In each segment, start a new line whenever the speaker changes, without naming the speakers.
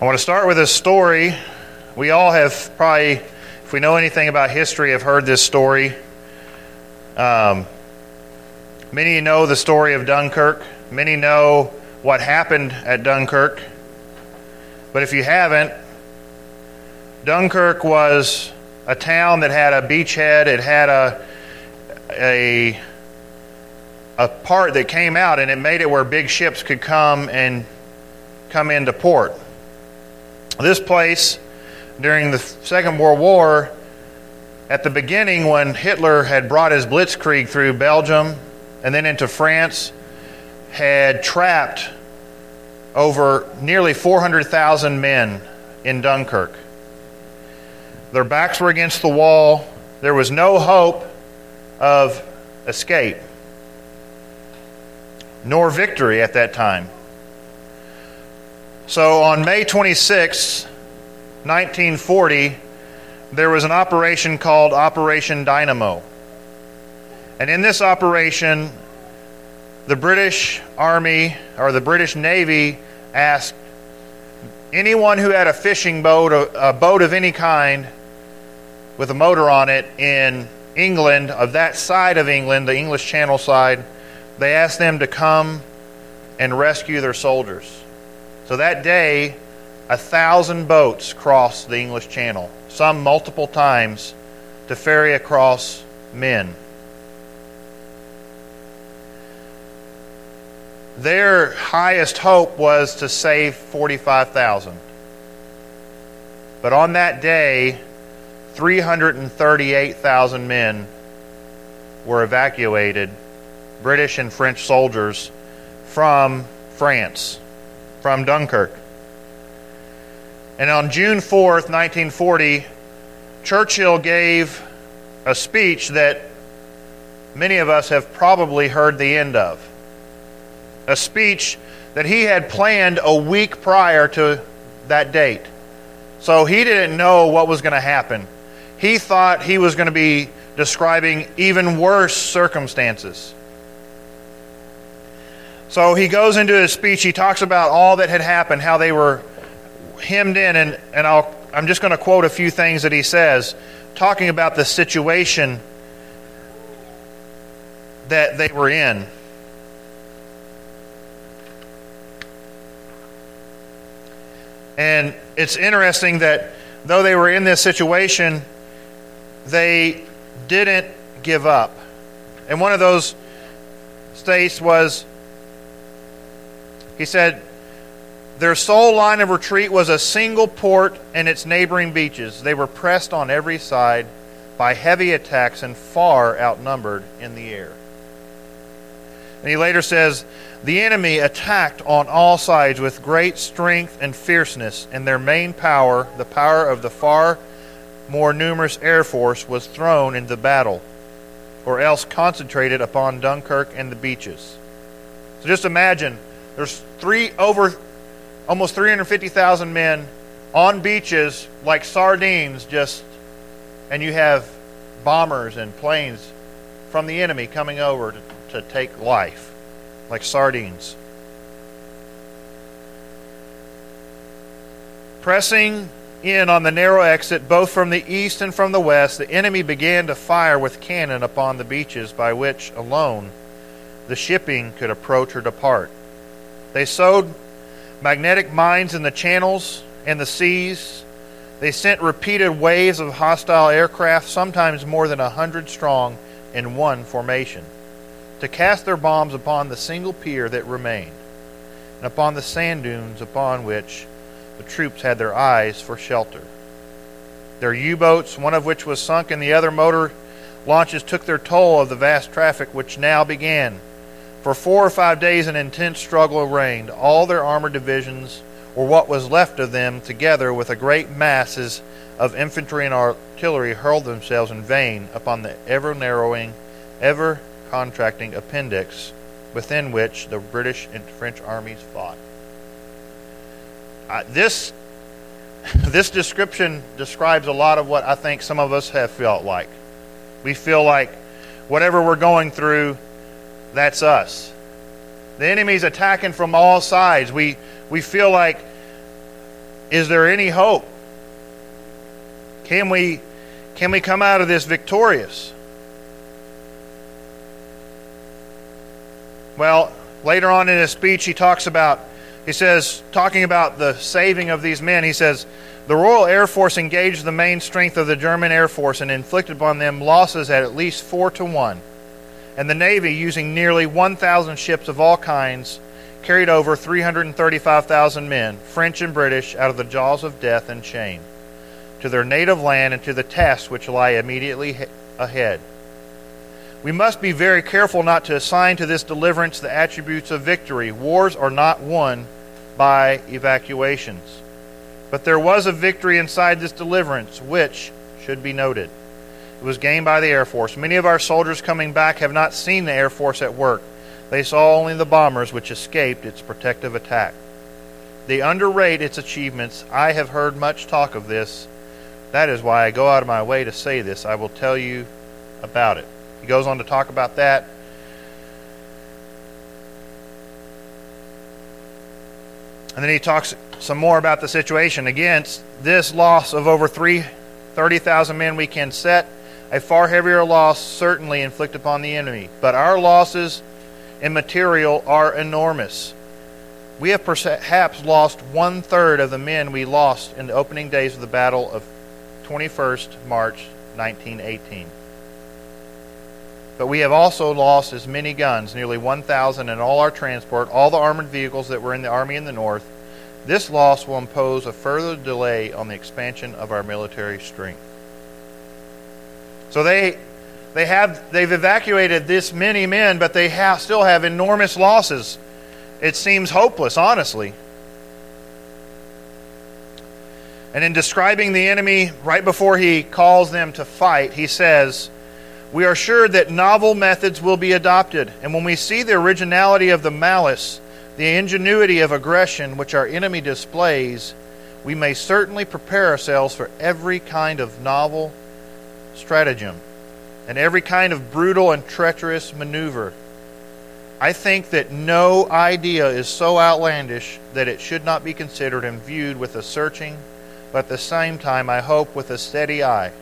I want to start with a story. We all have probably, if we know anything about history, have heard this story. Um, many know the story of Dunkirk. Many know what happened at Dunkirk. But if you haven't, Dunkirk was a town that had a beachhead. It had a a a part that came out, and it made it where big ships could come and come into port. This place, during the Second World War, at the beginning, when Hitler had brought his blitzkrieg through Belgium and then into France, had trapped over nearly 400,000 men in Dunkirk. Their backs were against the wall. There was no hope of escape, nor victory at that time. So on May 26, 1940, there was an operation called Operation Dynamo. And in this operation, the British Army or the British Navy asked anyone who had a fishing boat, a, a boat of any kind, with a motor on it in England, of that side of England, the English Channel side, they asked them to come and rescue their soldiers. So that day, a thousand boats crossed the English Channel, some multiple times, to ferry across men. Their highest hope was to save 45,000. But on that day, 338,000 men were evacuated, British and French soldiers, from France from Dunkirk. And on June 4th, 1940, Churchill gave a speech that many of us have probably heard the end of. A speech that he had planned a week prior to that date. So he didn't know what was going to happen. He thought he was going to be describing even worse circumstances. So he goes into his speech. He talks about all that had happened, how they were hemmed in, and, and I'll, I'm just going to quote a few things that he says, talking about the situation that they were in. And it's interesting that though they were in this situation, they didn't give up. And one of those states was he said, Their sole line of retreat was a single port and its neighboring beaches. They were pressed on every side by heavy attacks and far outnumbered in the air. And he later says, The enemy attacked on all sides with great strength and fierceness, and their main power, the power of the far more numerous air force, was thrown into battle, or else concentrated upon Dunkirk and the beaches. So just imagine there's three over almost 350,000 men on beaches like sardines just and you have bombers and planes from the enemy coming over to, to take life like sardines. Pressing in on the narrow exit, both from the east and from the west, the enemy began to fire with cannon upon the beaches by which alone the shipping could approach or depart. They sowed magnetic mines in the channels and the seas. They sent repeated waves of hostile aircraft, sometimes more than a hundred strong, in one formation, to cast their bombs upon the single pier that remained, and upon the sand dunes upon which the troops had their eyes for shelter. Their U boats, one of which was sunk, and the other motor launches took their toll of the vast traffic which now began for four or five days, an intense struggle reigned. All their armored divisions, or what was left of them, together with a great masses of infantry and artillery, hurled themselves in vain upon the ever narrowing, ever contracting appendix within which the British and French armies fought. Uh, this this description describes a lot of what I think some of us have felt like. We feel like whatever we're going through that's us. The enemy's attacking from all sides. We, we feel like Is there any hope? Can we, can we come out of this victorious? Well, later on in his speech, he talks about, he says, talking about the saving of these men, he says, the Royal Air Force engaged the main strength of the German Air Force and inflicted upon them losses at at least four to one. And the Navy, using nearly 1,000 ships of all kinds, carried over 335,000 men, French and British, out of the jaws of death and shame, to their native land and to the tasks which lie immediately ahead. We must be very careful not to assign to this deliverance the attributes of victory. Wars are not won by evacuations. But there was a victory inside this deliverance, which should be noted. It was gained by the Air Force. Many of our soldiers coming back have not seen the Air Force at work. They saw only the bombers which escaped its protective attack. They underrate its achievements. I have heard much talk of this. That is why I go out of my way to say this. I will tell you about it. He goes on to talk about that. And then he talks some more about the situation. Against this loss of over 30,000 men, we can set a far heavier loss certainly inflicted upon the enemy. But our losses in material are enormous. We have perhaps lost one third of the men we lost in the opening days of the Battle of 21st March 1918. But we have also lost as many guns, nearly 1,000 in all our transport, all the armored vehicles that were in the Army in the North. This loss will impose a further delay on the expansion of our military strength. So they they have they've evacuated this many men, but they have, still have enormous losses. It seems hopeless, honestly. And in describing the enemy right before he calls them to fight, he says, we are sure that novel methods will be adopted. And when we see the originality of the malice, the ingenuity of aggression which our enemy displays, we may certainly prepare ourselves for every kind of novel stratagem and every kind of brutal and treacherous maneuver. I think that no idea is so outlandish that it should not be considered and viewed with a searching, but at the same time, I hope, with a steady eye.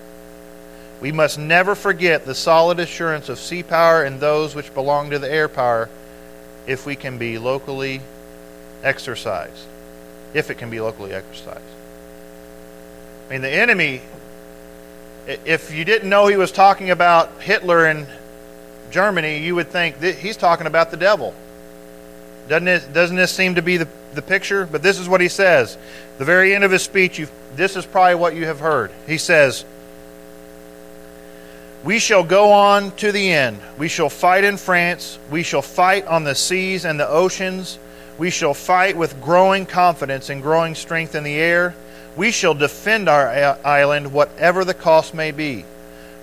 We must never forget the solid assurance of sea power and those which belong to the air power if we can be locally exercised. If it can be locally exercised. I mean, the enemy, if you didn't know he was talking about Hitler and Germany, you would think that he's talking about the devil. Doesn't, it, doesn't this seem to be the, the picture? But this is what he says. The very end of his speech, this is probably what you have heard. He says, we shall go on to the end. We shall fight in France. We shall fight on the seas and the oceans. We shall fight with growing confidence and growing strength in the air. We shall defend our island, whatever the cost may be.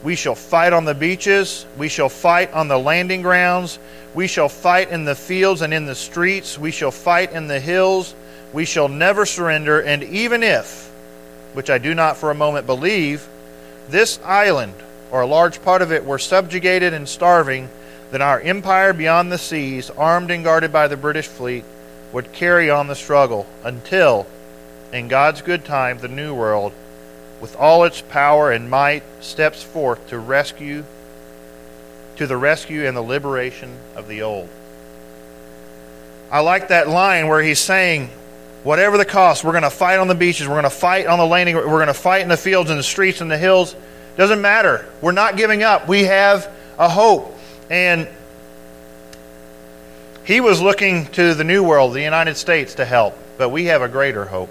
We shall fight on the beaches. We shall fight on the landing grounds. We shall fight in the fields and in the streets. We shall fight in the hills. We shall never surrender. And even if, which I do not for a moment believe, this island or a large part of it were subjugated and starving, then our empire beyond the seas, armed and guarded by the British fleet, would carry on the struggle until, in God's good time, the New World, with all its power and might, steps forth to rescue, to the rescue and the liberation of the old. I like that line where he's saying, whatever the cost, we're going to fight on the beaches, we're going to fight on the landing, we're going to fight in the fields and the streets and the hills doesn't matter. We're not giving up. We have a hope. And he was looking to the New World, the United States, to help. But we have a greater hope.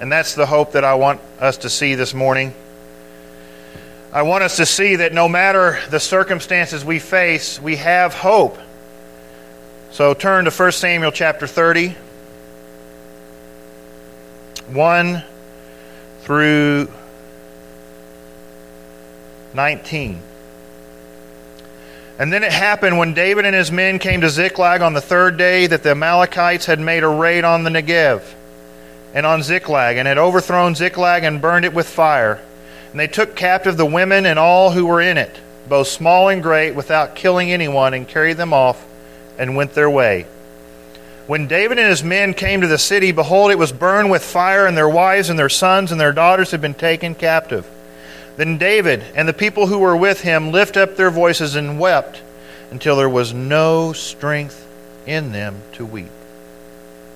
And that's the hope that I want us to see this morning. I want us to see that no matter the circumstances we face, we have hope. So turn to 1 Samuel chapter 30, 1 through 19. And then it happened when David and his men came to Ziklag on the third day that the Amalekites had made a raid on the Negev and on Ziklag, and had overthrown Ziklag and burned it with fire. And they took captive the women and all who were in it, both small and great, without killing anyone, and carried them off and went their way. When David and his men came to the city, behold, it was burned with fire, and their wives and their sons and their daughters had been taken captive. Then David and the people who were with him lifted up their voices and wept until there was no strength in them to weep.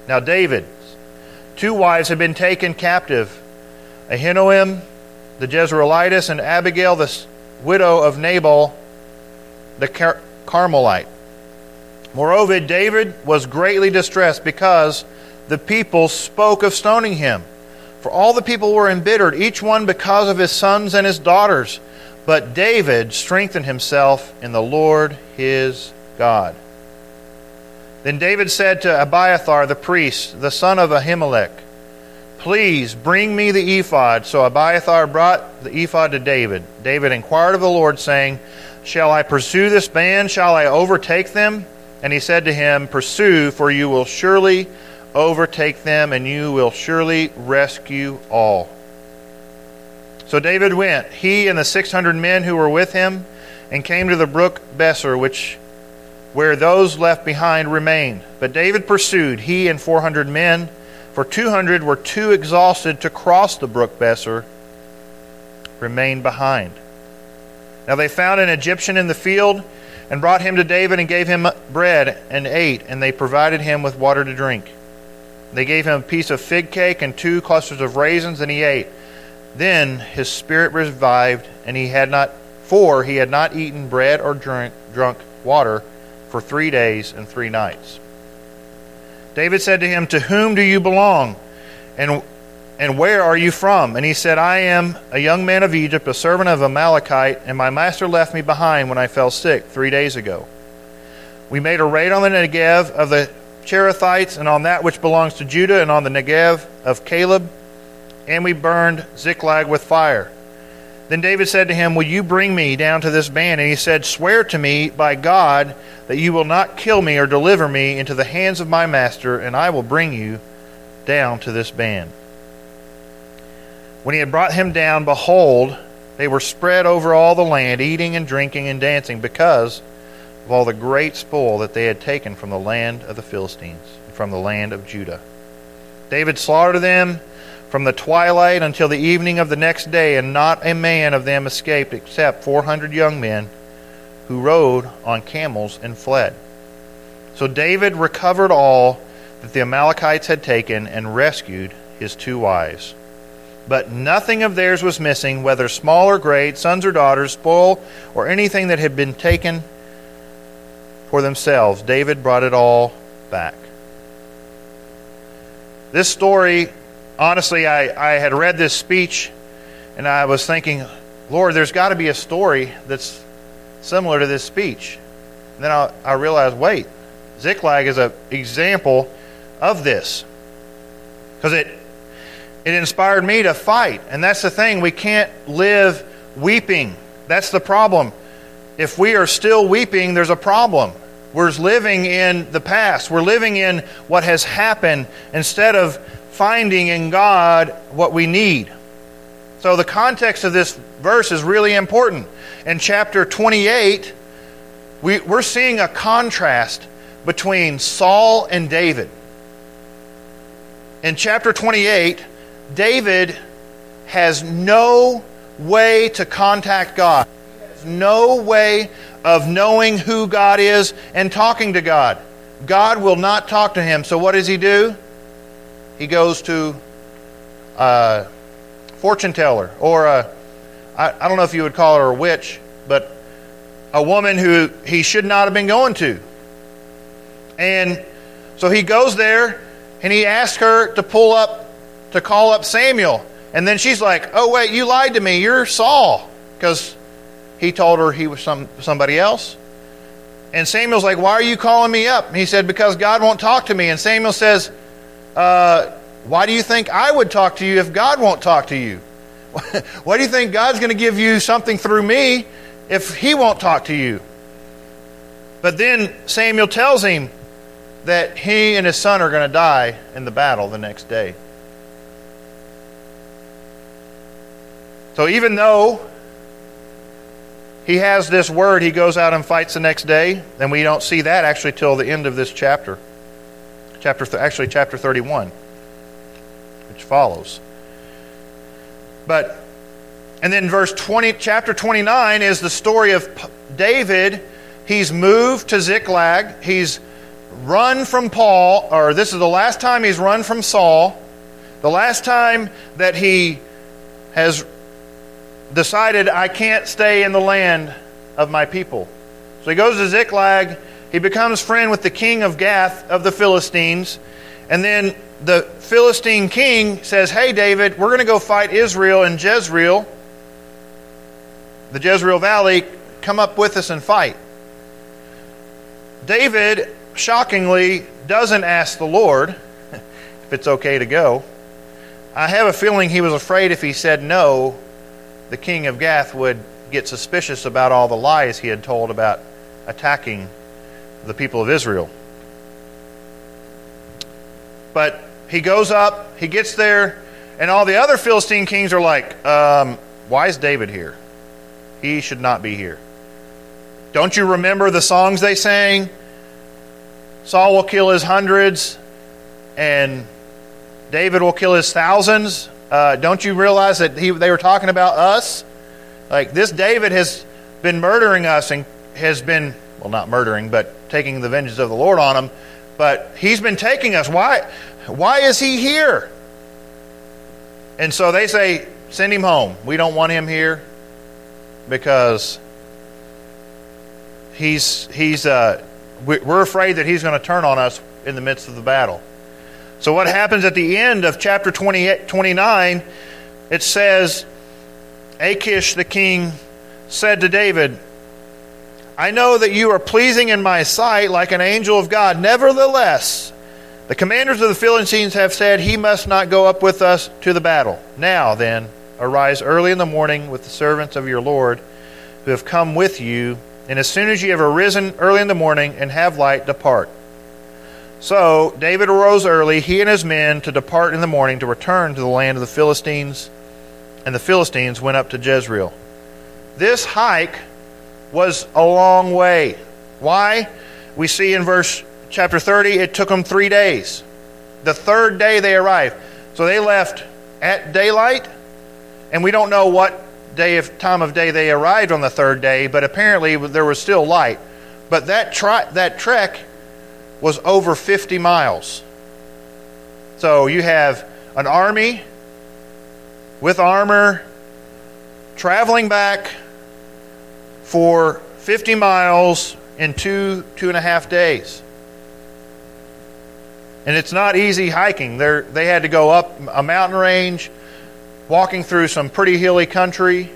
Now David's two wives had been taken captive Ahinoam the Jezreelitess and Abigail the widow of Nabal the Car- Carmelite. Moreover, David was greatly distressed because the people spoke of stoning him. For all the people were embittered, each one because of his sons and his daughters. But David strengthened himself in the Lord his God. Then David said to Abiathar the priest, the son of Ahimelech, Please bring me the ephod. So Abiathar brought the ephod to David. David inquired of the Lord, saying, Shall I pursue this band? Shall I overtake them? And he said to him, Pursue, for you will surely overtake them, and you will surely rescue all. So David went, he and the six hundred men who were with him, and came to the brook Besor, which where those left behind remained. But David pursued, he and four hundred men, for two hundred were too exhausted to cross the brook Besor, remained behind. Now they found an Egyptian in the field and brought him to David and gave him bread and ate, and they provided him with water to drink. They gave him a piece of fig cake and two clusters of raisins, and he ate. Then his spirit revived, and he had not, for he had not eaten bread or drink, drunk water for three days and three nights. David said to him, To whom do you belong? And and where are you from? And he said, I am a young man of Egypt, a servant of Amalekite, and my master left me behind when I fell sick three days ago. We made a raid on the Negev of the Cherethites, and on that which belongs to Judah, and on the Negev of Caleb, and we burned Ziklag with fire. Then David said to him, Will you bring me down to this band? And he said, Swear to me by God that you will not kill me or deliver me into the hands of my master, and I will bring you down to this band. When he had brought him down, behold, they were spread over all the land, eating and drinking and dancing, because of all the great spoil that they had taken from the land of the Philistines, and from the land of Judah. David slaughtered them from the twilight until the evening of the next day, and not a man of them escaped except four hundred young men who rode on camels and fled. So David recovered all that the Amalekites had taken and rescued his two wives but nothing of theirs was missing, whether small or great, sons or daughters, spoil, or anything that had been taken for themselves. David brought it all back. This story, honestly, I, I had read this speech and I was thinking, Lord, there's got to be a story that's similar to this speech. And then I, I realized, wait, Ziklag is an example of this. Because it it inspired me to fight. And that's the thing. We can't live weeping. That's the problem. If we are still weeping, there's a problem. We're living in the past. We're living in what has happened instead of finding in God what we need. So, the context of this verse is really important. In chapter 28, we, we're seeing a contrast between Saul and David. In chapter 28, David has no way to contact God. No way of knowing who God is and talking to God. God will not talk to him. So what does he do? He goes to a fortune teller or a, I, I don't know if you would call her a witch, but a woman who he should not have been going to. And so he goes there and he asks her to pull up to call up Samuel. And then she's like, oh, wait, you lied to me. You're Saul. Because he told her he was some, somebody else. And Samuel's like, why are you calling me up? And he said, because God won't talk to me. And Samuel says, uh, why do you think I would talk to you if God won't talk to you? why do you think God's going to give you something through me if he won't talk to you? But then Samuel tells him that he and his son are going to die in the battle the next day. So even though he has this word, he goes out and fights the next day, and we don't see that actually till the end of this chapter. Chapter th- actually chapter 31, which follows. But and then verse 20 chapter 29 is the story of David. He's moved to Ziklag. He's run from Paul, or this is the last time he's run from Saul. The last time that he has decided, I can't stay in the land of my people. So he goes to Ziklag. He becomes friend with the king of Gath of the Philistines. And then the Philistine king says, Hey, David, we're going to go fight Israel in Jezreel, the Jezreel Valley. Come up with us and fight. David, shockingly, doesn't ask the Lord if it's okay to go. I have a feeling he was afraid if he said no, the king of Gath would get suspicious about all the lies he had told about attacking the people of Israel. But he goes up, he gets there, and all the other Philistine kings are like, um, Why is David here? He should not be here. Don't you remember the songs they sang? Saul will kill his hundreds, and David will kill his thousands. Uh, don't you realize that he, they were talking about us? Like, this David has been murdering us and has been, well, not murdering, but taking the vengeance of the Lord on him. But he's been taking us. Why? Why is he here? And so they say, send him home. We don't want him here because he's he's uh, we're afraid that he's going to turn on us in the midst of the battle. So, what happens at the end of chapter 28, 29, it says, Achish the king said to David, I know that you are pleasing in my sight like an angel of God. Nevertheless, the commanders of the Philistines have said, He must not go up with us to the battle. Now, then, arise early in the morning with the servants of your Lord who have come with you, and as soon as you have arisen early in the morning and have light, depart. So David arose early, he and his men, to depart in the morning to return to the land of the Philistines, and the Philistines went up to Jezreel. This hike was a long way. Why? We see in verse chapter 30, it took them three days. The third day they arrived. So they left at daylight, and we don't know what day of time of day they arrived on the third day, but apparently there was still light. But that tri- that trek was over 50 miles. So you have an army with armor traveling back for 50 miles in two, two and a half days. And it's not easy hiking. they they had to go up a mountain range, walking through some pretty hilly country.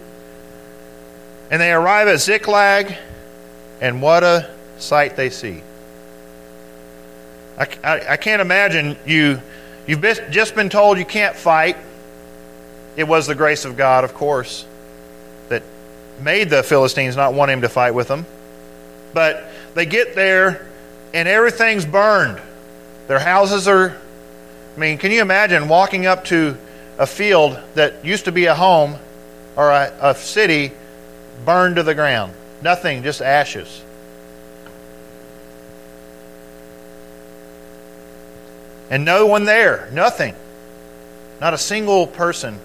And they arrive at Ziklag, and what a sight they see. I, I, I can't imagine you, you've just been told you can't fight. It was the grace of God, of course, made the Philistines not want him to fight with them. But they get there, and everything's burned. Their houses are. I mean, can you imagine walking up to a field that used to be a home or a, a city burned to the ground? Nothing, just ashes. And no one there, nothing. Not a single person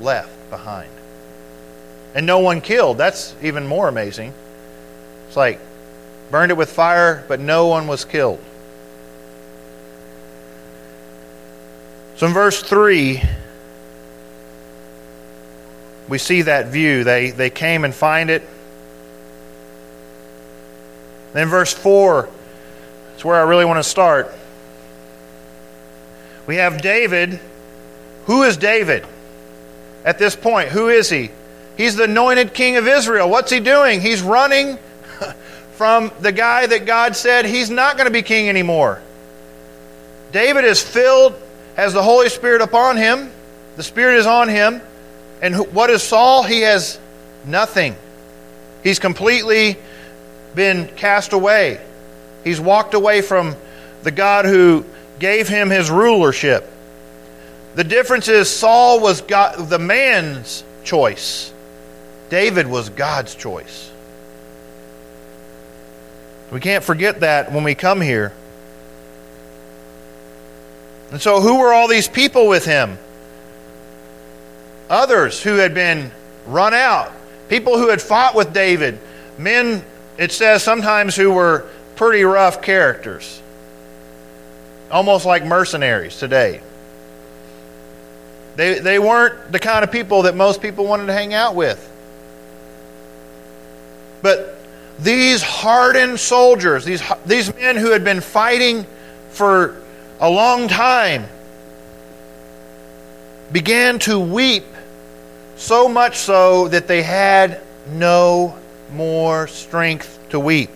left behind. And no one killed. That's even more amazing. It's like burned it with fire, but no one was killed. So in verse 3, we see that view. They, they came and find it. Then verse 4, it's where I really want to start. We have David. Who is David at this point? Who is he? He's the anointed king of Israel. What's he doing? He's running from the guy that God said he's not going to be king anymore. David is filled, has the Holy Spirit upon him. The Spirit is on him. And what is Saul? He has nothing. He's completely been cast away. He's walked away from the God who gave him his rulership. The difference is Saul was God, the man's choice. David was God's choice. We can't forget that when we come here. And so, who were all these people with him? Others who had been run out, people who had fought with David, men, it says sometimes, who were pretty rough characters, almost like mercenaries today. They, they weren't the kind of people that most people wanted to hang out with. But these hardened soldiers, these, these men who had been fighting for a long time, began to weep so much so that they had no more strength to weep.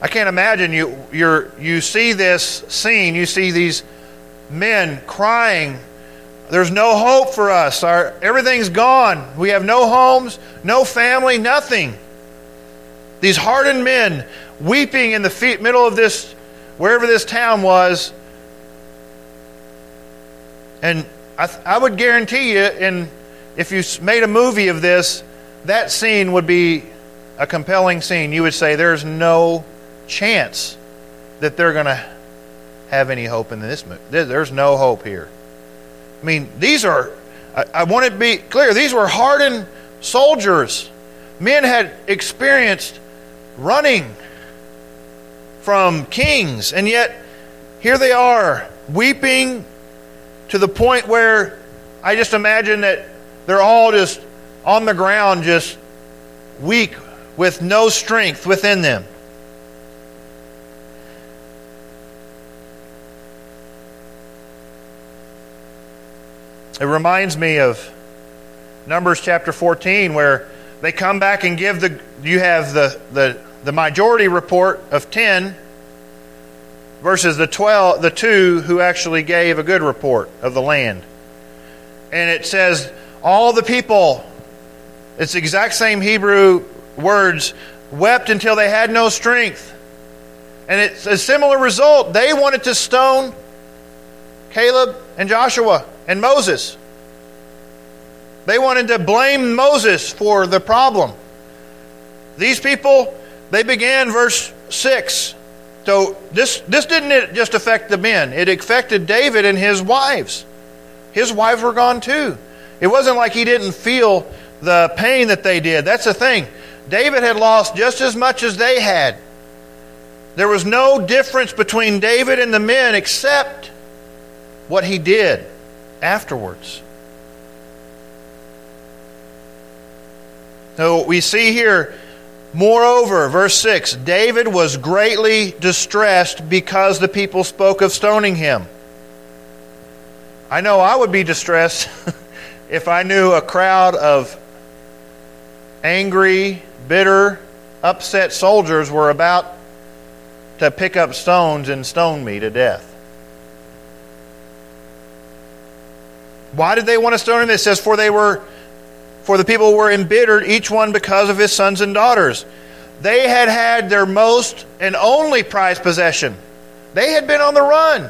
I can't imagine you you you see this scene, you see these men crying. There's no hope for us. Our everything's gone. We have no homes, no family, nothing. These hardened men weeping in the feet, middle of this wherever this town was. And I, I would guarantee you, and if you made a movie of this, that scene would be a compelling scene. You would say, There's no chance that they're going to have any hope in this movie. There's no hope here. I mean, these are, I, I want to be clear, these were hardened soldiers. Men had experienced running from kings, and yet here they are, weeping to the point where I just imagine that they're all just on the ground, just weak with no strength within them. It reminds me of Numbers chapter 14, where they come back and give the, you have the, the, the majority report of 10 versus the 12, the two who actually gave a good report of the land. And it says, all the people, it's the exact same Hebrew words, wept until they had no strength. And it's a similar result. They wanted to stone Caleb and Joshua and Moses. They wanted to blame Moses for the problem. These people, they began verse 6. So this, this didn't just affect the men, it affected David and his wives. His wives were gone too. It wasn't like he didn't feel the pain that they did. That's the thing. David had lost just as much as they had. There was no difference between David and the men except what he did afterwards. So we see here, moreover, verse 6 David was greatly distressed because the people spoke of stoning him. I know I would be distressed if I knew a crowd of angry, bitter, upset soldiers were about to pick up stones and stone me to death. Why did they want to stone him? It says, For they were for the people were embittered, each one because of his sons and daughters. They had had their most and only prized possession. They had been on the run.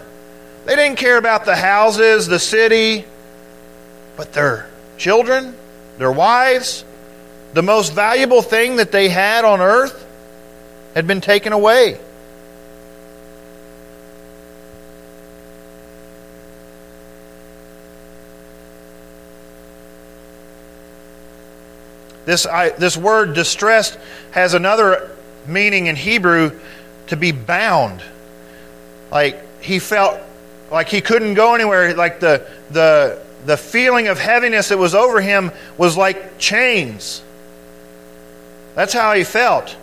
They didn't care about the houses, the city, but their children, their wives, the most valuable thing that they had on earth had been taken away. This, I, this word distressed has another meaning in Hebrew to be bound. Like he felt like he couldn't go anywhere. Like the, the, the feeling of heaviness that was over him was like chains. That's how he felt.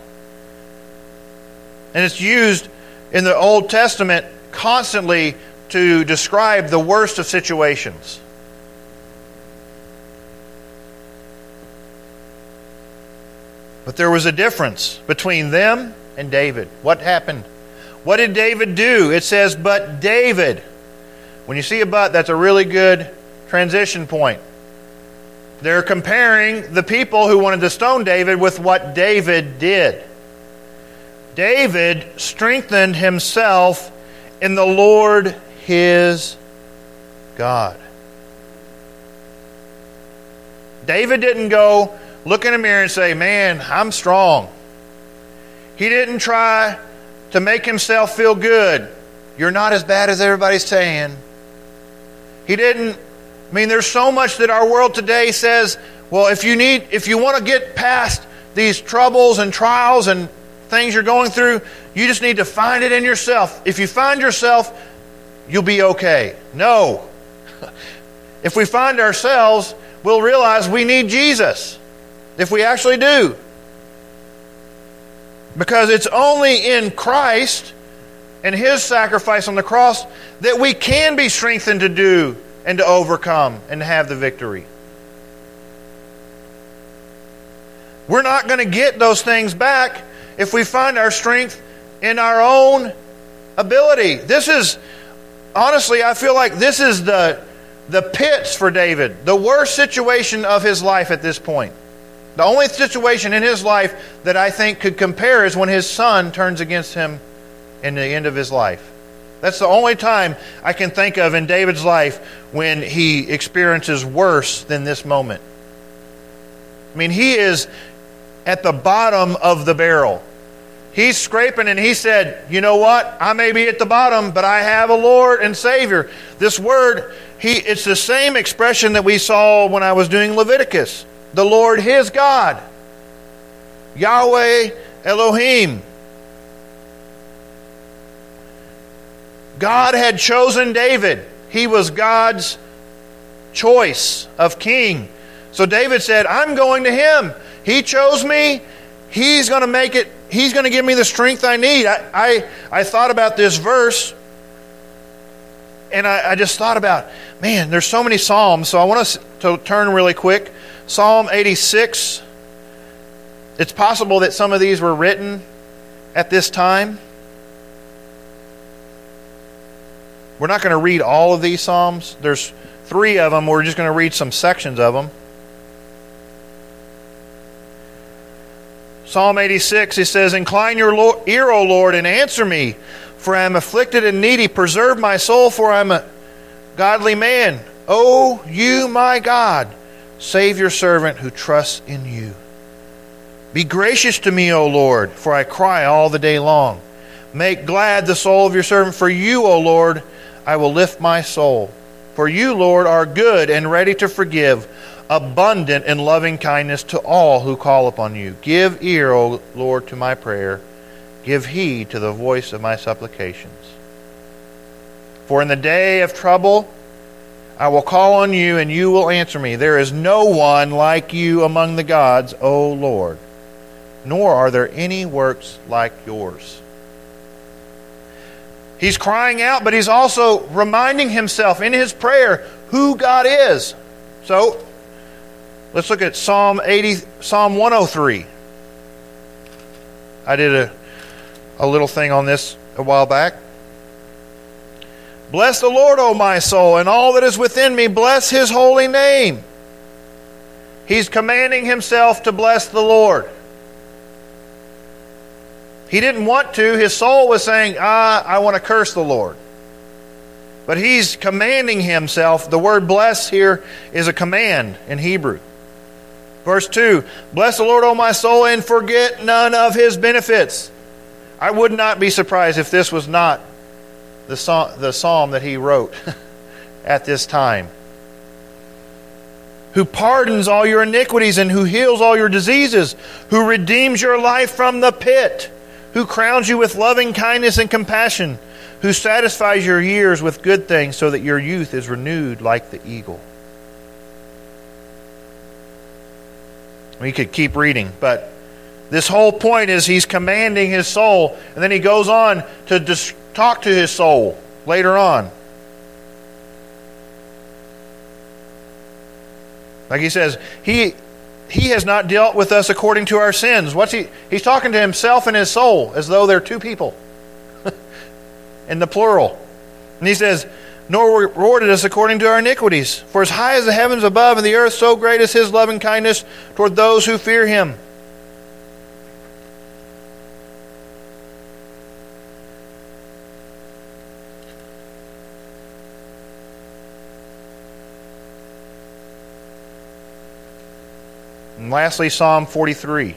And it's used in the Old Testament constantly to describe the worst of situations. But there was a difference between them and David. What happened? What did David do? It says, But David. When you see a but, that's a really good transition point. They're comparing the people who wanted to stone David with what David did. David strengthened himself in the Lord his God. David didn't go, look in a mirror and say, Man, I'm strong. He didn't try to make himself feel good. You're not as bad as everybody's saying. He didn't I mean there's so much that our world today says, well, if you need if you want to get past these troubles and trials and things you're going through, you just need to find it in yourself. If you find yourself, you'll be okay. No. If we find ourselves, we'll realize we need Jesus. If we actually do. Because it's only in Christ and His sacrifice on the cross that we can be strengthened to do and to overcome and to have the victory. We're not going to get those things back if we find our strength in our own ability. This is, honestly, I feel like this is the, the pits for David, the worst situation of his life at this point. The only situation in his life that I think could compare is when his son turns against him in the end of his life. That's the only time I can think of in David's life when he experiences worse than this moment. I mean, he is at the bottom of the barrel. He's scraping and he said, You know what? I may be at the bottom, but I have a Lord and Savior. This word, he, it's the same expression that we saw when I was doing Leviticus. The Lord his God. Yahweh Elohim. God had chosen David. He was God's choice of king. So David said, I'm going to him. He chose me. He's going to make it He's going to give me the strength I need. I, I, I thought about this verse and I, I, just thought about, man, there's so many Psalms. So I want us to turn really quick. Psalm 86. It's possible that some of these were written at this time. We're not going to read all of these Psalms. There's three of them. We're just going to read some sections of them. Psalm 86, he says, Incline your ear, O Lord, and answer me, for I am afflicted and needy. Preserve my soul, for I am a godly man. O you, my God, save your servant who trusts in you. Be gracious to me, O Lord, for I cry all the day long. Make glad the soul of your servant, for you, O Lord, I will lift my soul. For you, Lord, are good and ready to forgive abundant in loving kindness to all who call upon you. Give ear, O Lord, to my prayer. Give heed to the voice of my supplications. For in the day of trouble, I will call on you, and you will answer me. There is no one like you among the gods, O Lord, nor are there any works like yours. He's crying out, but he's also reminding himself in his prayer who God is. So, Let's look at Psalm 80, Psalm 103. I did a, a little thing on this a while back. Bless the Lord, O my soul, and all that is within me. Bless his holy name. He's commanding himself to bless the Lord. He didn't want to. His soul was saying, ah, I want to curse the Lord. But he's commanding himself. The word bless here is a command in Hebrew. Verse 2 Bless the Lord, O my soul, and forget none of his benefits. I would not be surprised if this was not the psalm, the psalm that he wrote at this time. Who pardons all your iniquities and who heals all your diseases, who redeems your life from the pit, who crowns you with loving kindness and compassion, who satisfies your years with good things so that your youth is renewed like the eagle. We could keep reading, but this whole point is he's commanding his soul, and then he goes on to dis- talk to his soul later on. Like he says, he he has not dealt with us according to our sins. What's he? He's talking to himself and his soul as though they're two people in the plural. And he says, nor rewarded us according to our iniquities. For as high as the heavens above and the earth, so great is his loving kindness toward those who fear him. And lastly, Psalm 43.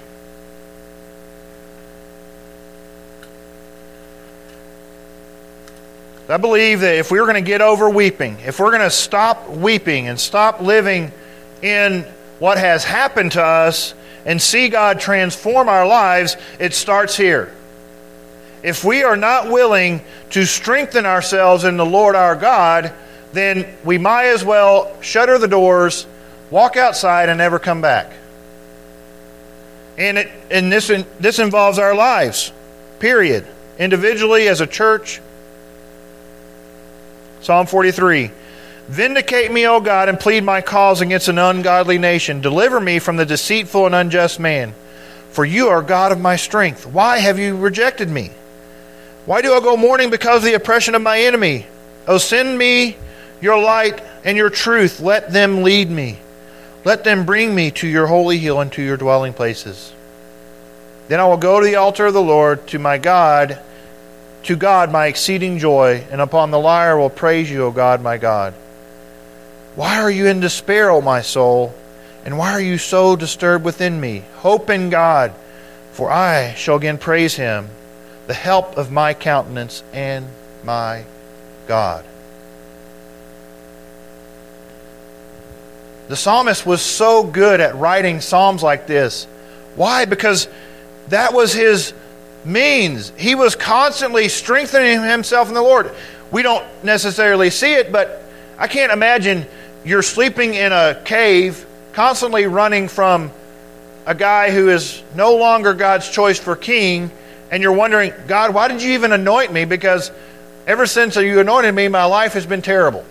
I believe that if we're going to get over weeping, if we're going to stop weeping and stop living in what has happened to us and see God transform our lives, it starts here. If we are not willing to strengthen ourselves in the Lord our God, then we might as well shutter the doors, walk outside, and never come back. And, it, and this, this involves our lives, period. Individually, as a church. Psalm 43 Vindicate me, O God, and plead my cause against an ungodly nation. Deliver me from the deceitful and unjust man. For you are God of my strength. Why have you rejected me? Why do I go mourning because of the oppression of my enemy? O send me your light and your truth. Let them lead me. Let them bring me to your holy hill and to your dwelling places. Then I will go to the altar of the Lord, to my God, to God my exceeding joy, and upon the lyre will praise you, O God, my God. Why are you in despair, O my soul? And why are you so disturbed within me? Hope in God, for I shall again praise him, the help of my countenance and my God. The psalmist was so good at writing psalms like this. Why? Because that was his means. He was constantly strengthening himself in the Lord. We don't necessarily see it, but I can't imagine you're sleeping in a cave, constantly running from a guy who is no longer God's choice for king, and you're wondering, God, why did you even anoint me? Because ever since you anointed me, my life has been terrible.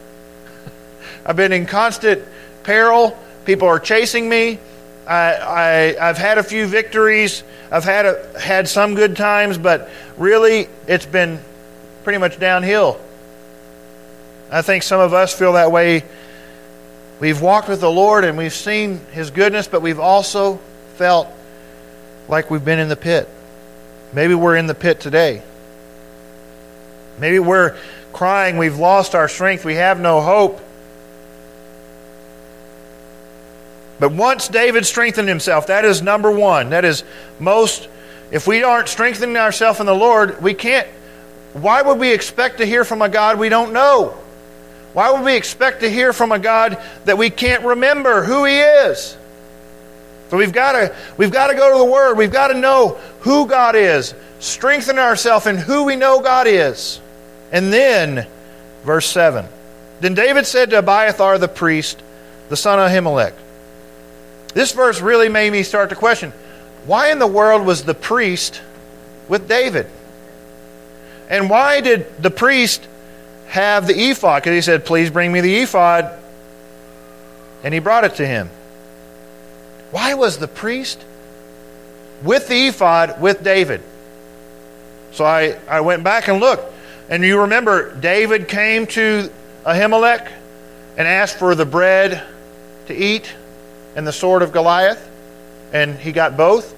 I've been in constant peril. People are chasing me. I, I, have had a few victories. I've had, a, had some good times, but really, it's been pretty much downhill. I think some of us feel that way We've walked with the Lord and we've seen His goodness, but we've also felt like we've been in the pit. Maybe we're in the pit today. Maybe we're crying, we've lost our strength, we have no hope. But once David strengthened himself, that is number one. That is most, if we aren't strengthening ourselves in the Lord, we can't. Why would we expect to hear from a God we don't know? Why would we expect to hear from a God that we can't remember who He is? So we've got to we've got to go to the Word. We've got to know who God is. Strengthen ourselves in who we know God is. And then, verse 7. Then David said to Abiathar the priest, the son of Ahimelech. This verse really made me start to question why in the world was the priest with David? And why did the priest have the ephod because he said, Please bring me the ephod. And he brought it to him. Why was the priest with the ephod with David? So I, I went back and looked. And you remember, David came to Ahimelech and asked for the bread to eat and the sword of Goliath. And he got both.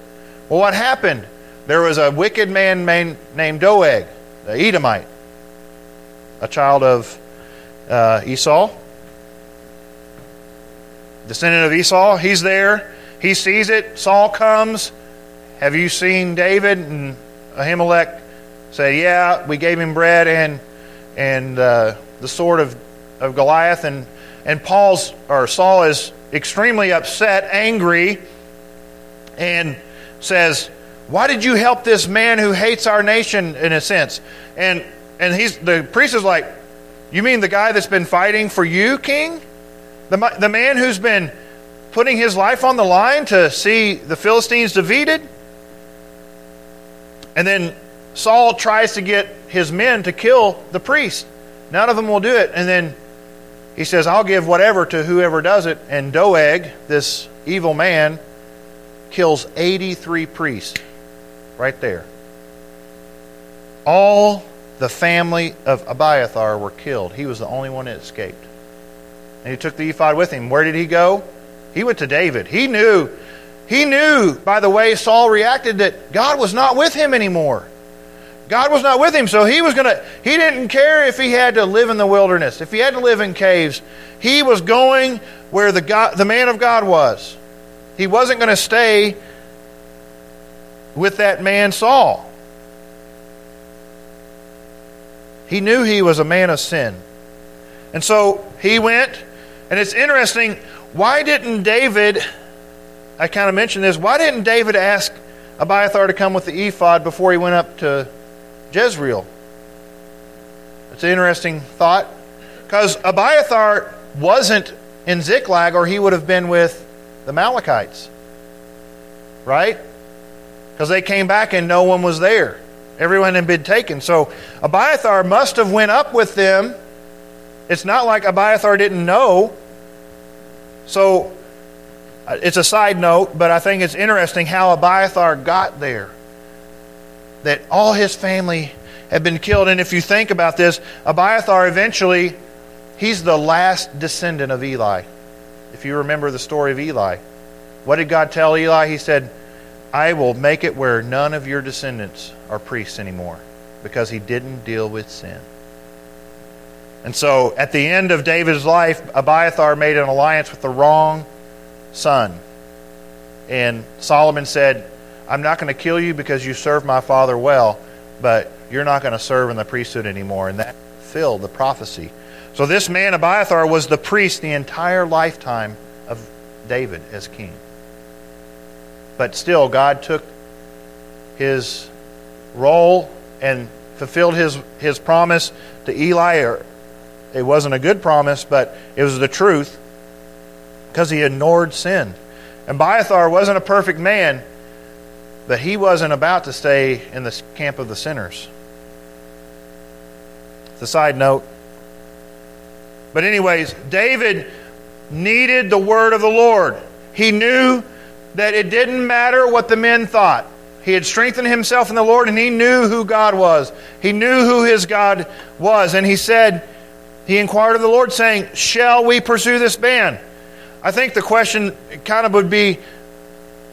Well, what happened? There was a wicked man named Doeg, the Edomite a child of uh, Esau, descendant of Esau. He's there. He sees it. Saul comes. Have you seen David? And Ahimelech say, Yeah, we gave him bread and and uh, the sword of, of Goliath. And, and Paul's or Saul is extremely upset, angry, and says, Why did you help this man who hates our nation in a sense? And and he's the priest is like, You mean the guy that's been fighting for you, king? The, the man who's been putting his life on the line to see the Philistines defeated? And then Saul tries to get his men to kill the priest. None of them will do it. And then he says, I'll give whatever to whoever does it. And Doeg, this evil man, kills 83 priests right there. All the family of Abiathar were killed. He was the only one that escaped. And he took the ephod with him. Where did he go? He went to David. He knew, he knew by the way Saul reacted that God was not with him anymore. God was not with him, so he was going to, he didn't care if he had to live in the wilderness, if he had to live in caves. He was going where the, God, the man of God was. He wasn't going to stay with that man Saul. He knew he was a man of sin. And so he went, and it's interesting. Why didn't David, I kind of mentioned this, why didn't David ask Abiathar to come with the ephod before he went up to Jezreel? It's an interesting thought. Because Abiathar wasn't in Ziklag, or he would have been with the Amalekites. Right? Because they came back and no one was there. Everyone had been taken. So Abiathar must have went up with them. It's not like Abiathar didn't know. So uh, it's a side note, but I think it's interesting how Abiathar got there. That all his family had been killed. And if you think about this, Abiathar eventually, he's the last descendant of Eli. If you remember the story of Eli, what did God tell Eli? He said, I will make it where none of your descendants are priests anymore because he didn't deal with sin. And so at the end of David's life, Abiathar made an alliance with the wrong son. And Solomon said, I'm not going to kill you because you served my father well, but you're not going to serve in the priesthood anymore. And that filled the prophecy. So this man, Abiathar, was the priest the entire lifetime of David as king. But still, God took his role and fulfilled his, his promise to Eli. Or it wasn't a good promise, but it was the truth because he ignored sin. And Abiathar wasn't a perfect man, but he wasn't about to stay in the camp of the sinners. It's a side note. But, anyways, David needed the word of the Lord. He knew that it didn't matter what the men thought. He had strengthened himself in the Lord and he knew who God was. He knew who his God was. And he said, he inquired of the Lord, saying, Shall we pursue this band? I think the question kind of would be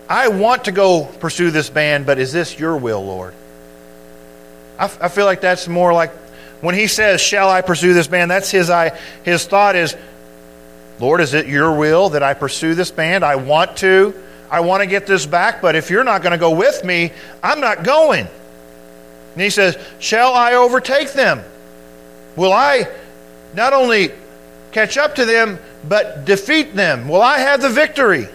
I want to go pursue this band, but is this your will, Lord? I, I feel like that's more like when he says, Shall I pursue this band? That's his, I, his thought is, Lord, is it your will that I pursue this band? I want to. I want to get this back, but if you're not going to go with me, I'm not going. And he says, Shall I overtake them? Will I not only catch up to them, but defeat them? Will I have the victory?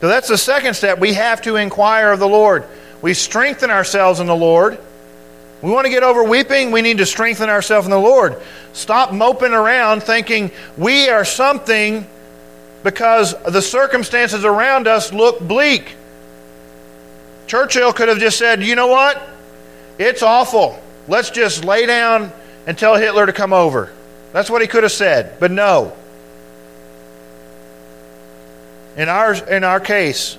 So that's the second step. We have to inquire of the Lord. We strengthen ourselves in the Lord. We want to get over weeping, we need to strengthen ourselves in the Lord. Stop moping around thinking we are something because the circumstances around us look bleak. Churchill could have just said, you know what? It's awful. Let's just lay down and tell Hitler to come over. That's what he could have said. But no. In our, in our case,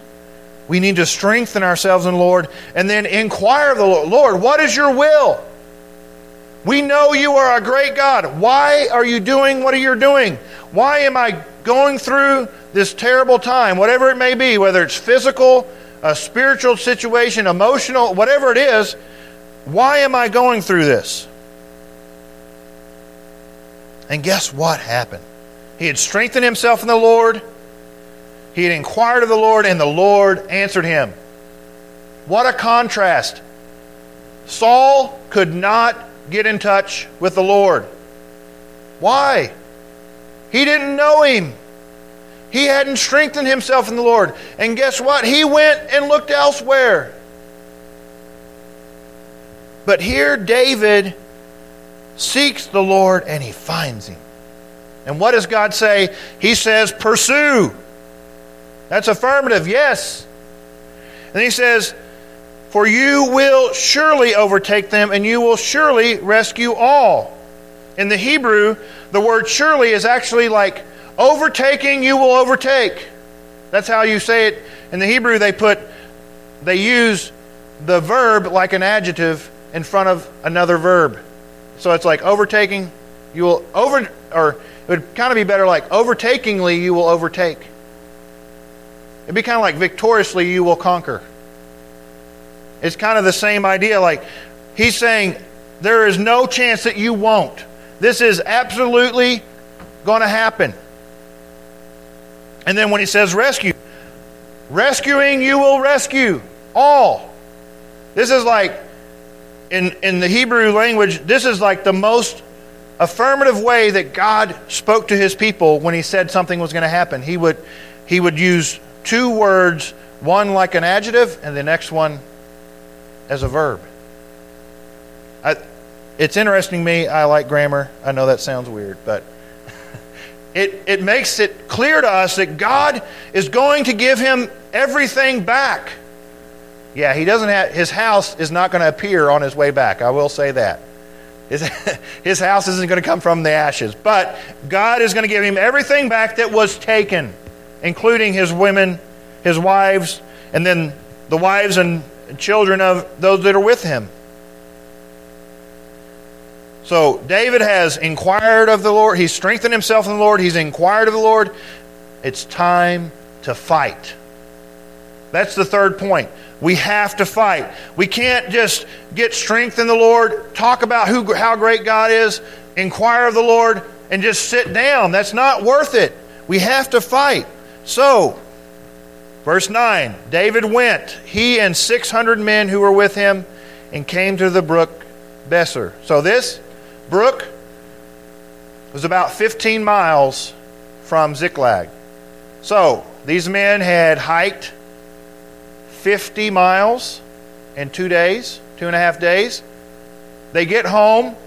we need to strengthen ourselves in the Lord and then inquire of the Lord Lord, what is your will? We know you are a great God. Why are you doing what you're doing? Why am I going through this terrible time, whatever it may be, whether it's physical, a spiritual situation, emotional, whatever it is, why am I going through this? And guess what happened? He had strengthened himself in the Lord. He had inquired of the Lord, and the Lord answered him. What a contrast. Saul could not get in touch with the Lord. Why? He didn't know him. He hadn't strengthened himself in the Lord. And guess what? He went and looked elsewhere. But here, David seeks the Lord and he finds him. And what does God say? He says, Pursue. That's affirmative, yes. And he says, For you will surely overtake them, and you will surely rescue all. In the Hebrew, the word surely is actually like overtaking, you will overtake. That's how you say it. In the Hebrew, they put, they use the verb like an adjective in front of another verb. So it's like overtaking, you will over, or it would kind of be better like overtakingly, you will overtake. It'd be kind of like victoriously, you will conquer. It's kind of the same idea. Like he's saying, there is no chance that you won't. This is absolutely going to happen. And then when he says rescue, rescuing, you will rescue all. This is like in, in the Hebrew language, this is like the most affirmative way that God spoke to his people when he said something was going to happen. He would, he would use two words, one like an adjective and the next one as a verb. I, it's interesting to me. I like grammar. I know that sounds weird, but it, it makes it clear to us that God is going to give him everything back. Yeah, he doesn't have, his house is not going to appear on his way back. I will say that. His, his house isn't going to come from the ashes. But God is going to give him everything back that was taken, including his women, his wives, and then the wives and children of those that are with him. So David has inquired of the Lord. He's strengthened himself in the Lord. He's inquired of the Lord. It's time to fight. That's the third point. We have to fight. We can't just get strength in the Lord, talk about who, how great God is, inquire of the Lord, and just sit down. That's not worth it. We have to fight. So, verse 9 David went, he and 600 men who were with him, and came to the brook Besor. So, this brook was about 15 miles from Ziklag. So, these men had hiked 50 miles in two days, two and a half days. They get home,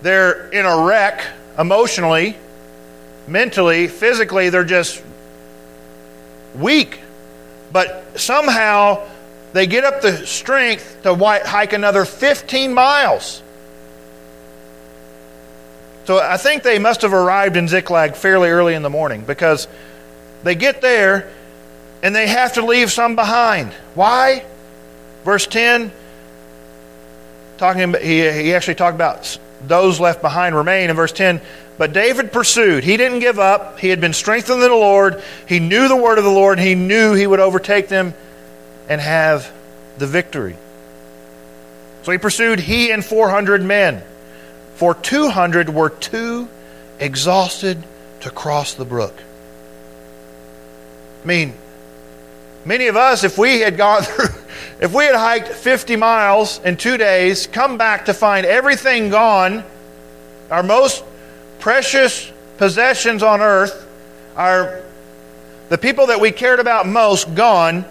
they're in a wreck emotionally, mentally, physically, they're just weak. But somehow they get up the strength to hike another 15 miles. So I think they must have arrived in Ziklag fairly early in the morning because they get there and they have to leave some behind. Why? Verse 10, talking he, he actually talked about those left behind remain in verse 10. But David pursued. He didn't give up. He had been strengthened in the Lord. He knew the word of the Lord. He knew he would overtake them and have the victory. So he pursued, he and 400 men for 200 were too exhausted to cross the brook. I mean, many of us, if we had gone through, if we had hiked 50 miles in two days, come back to find everything gone, our most precious possessions on earth, our the people that we cared about most gone,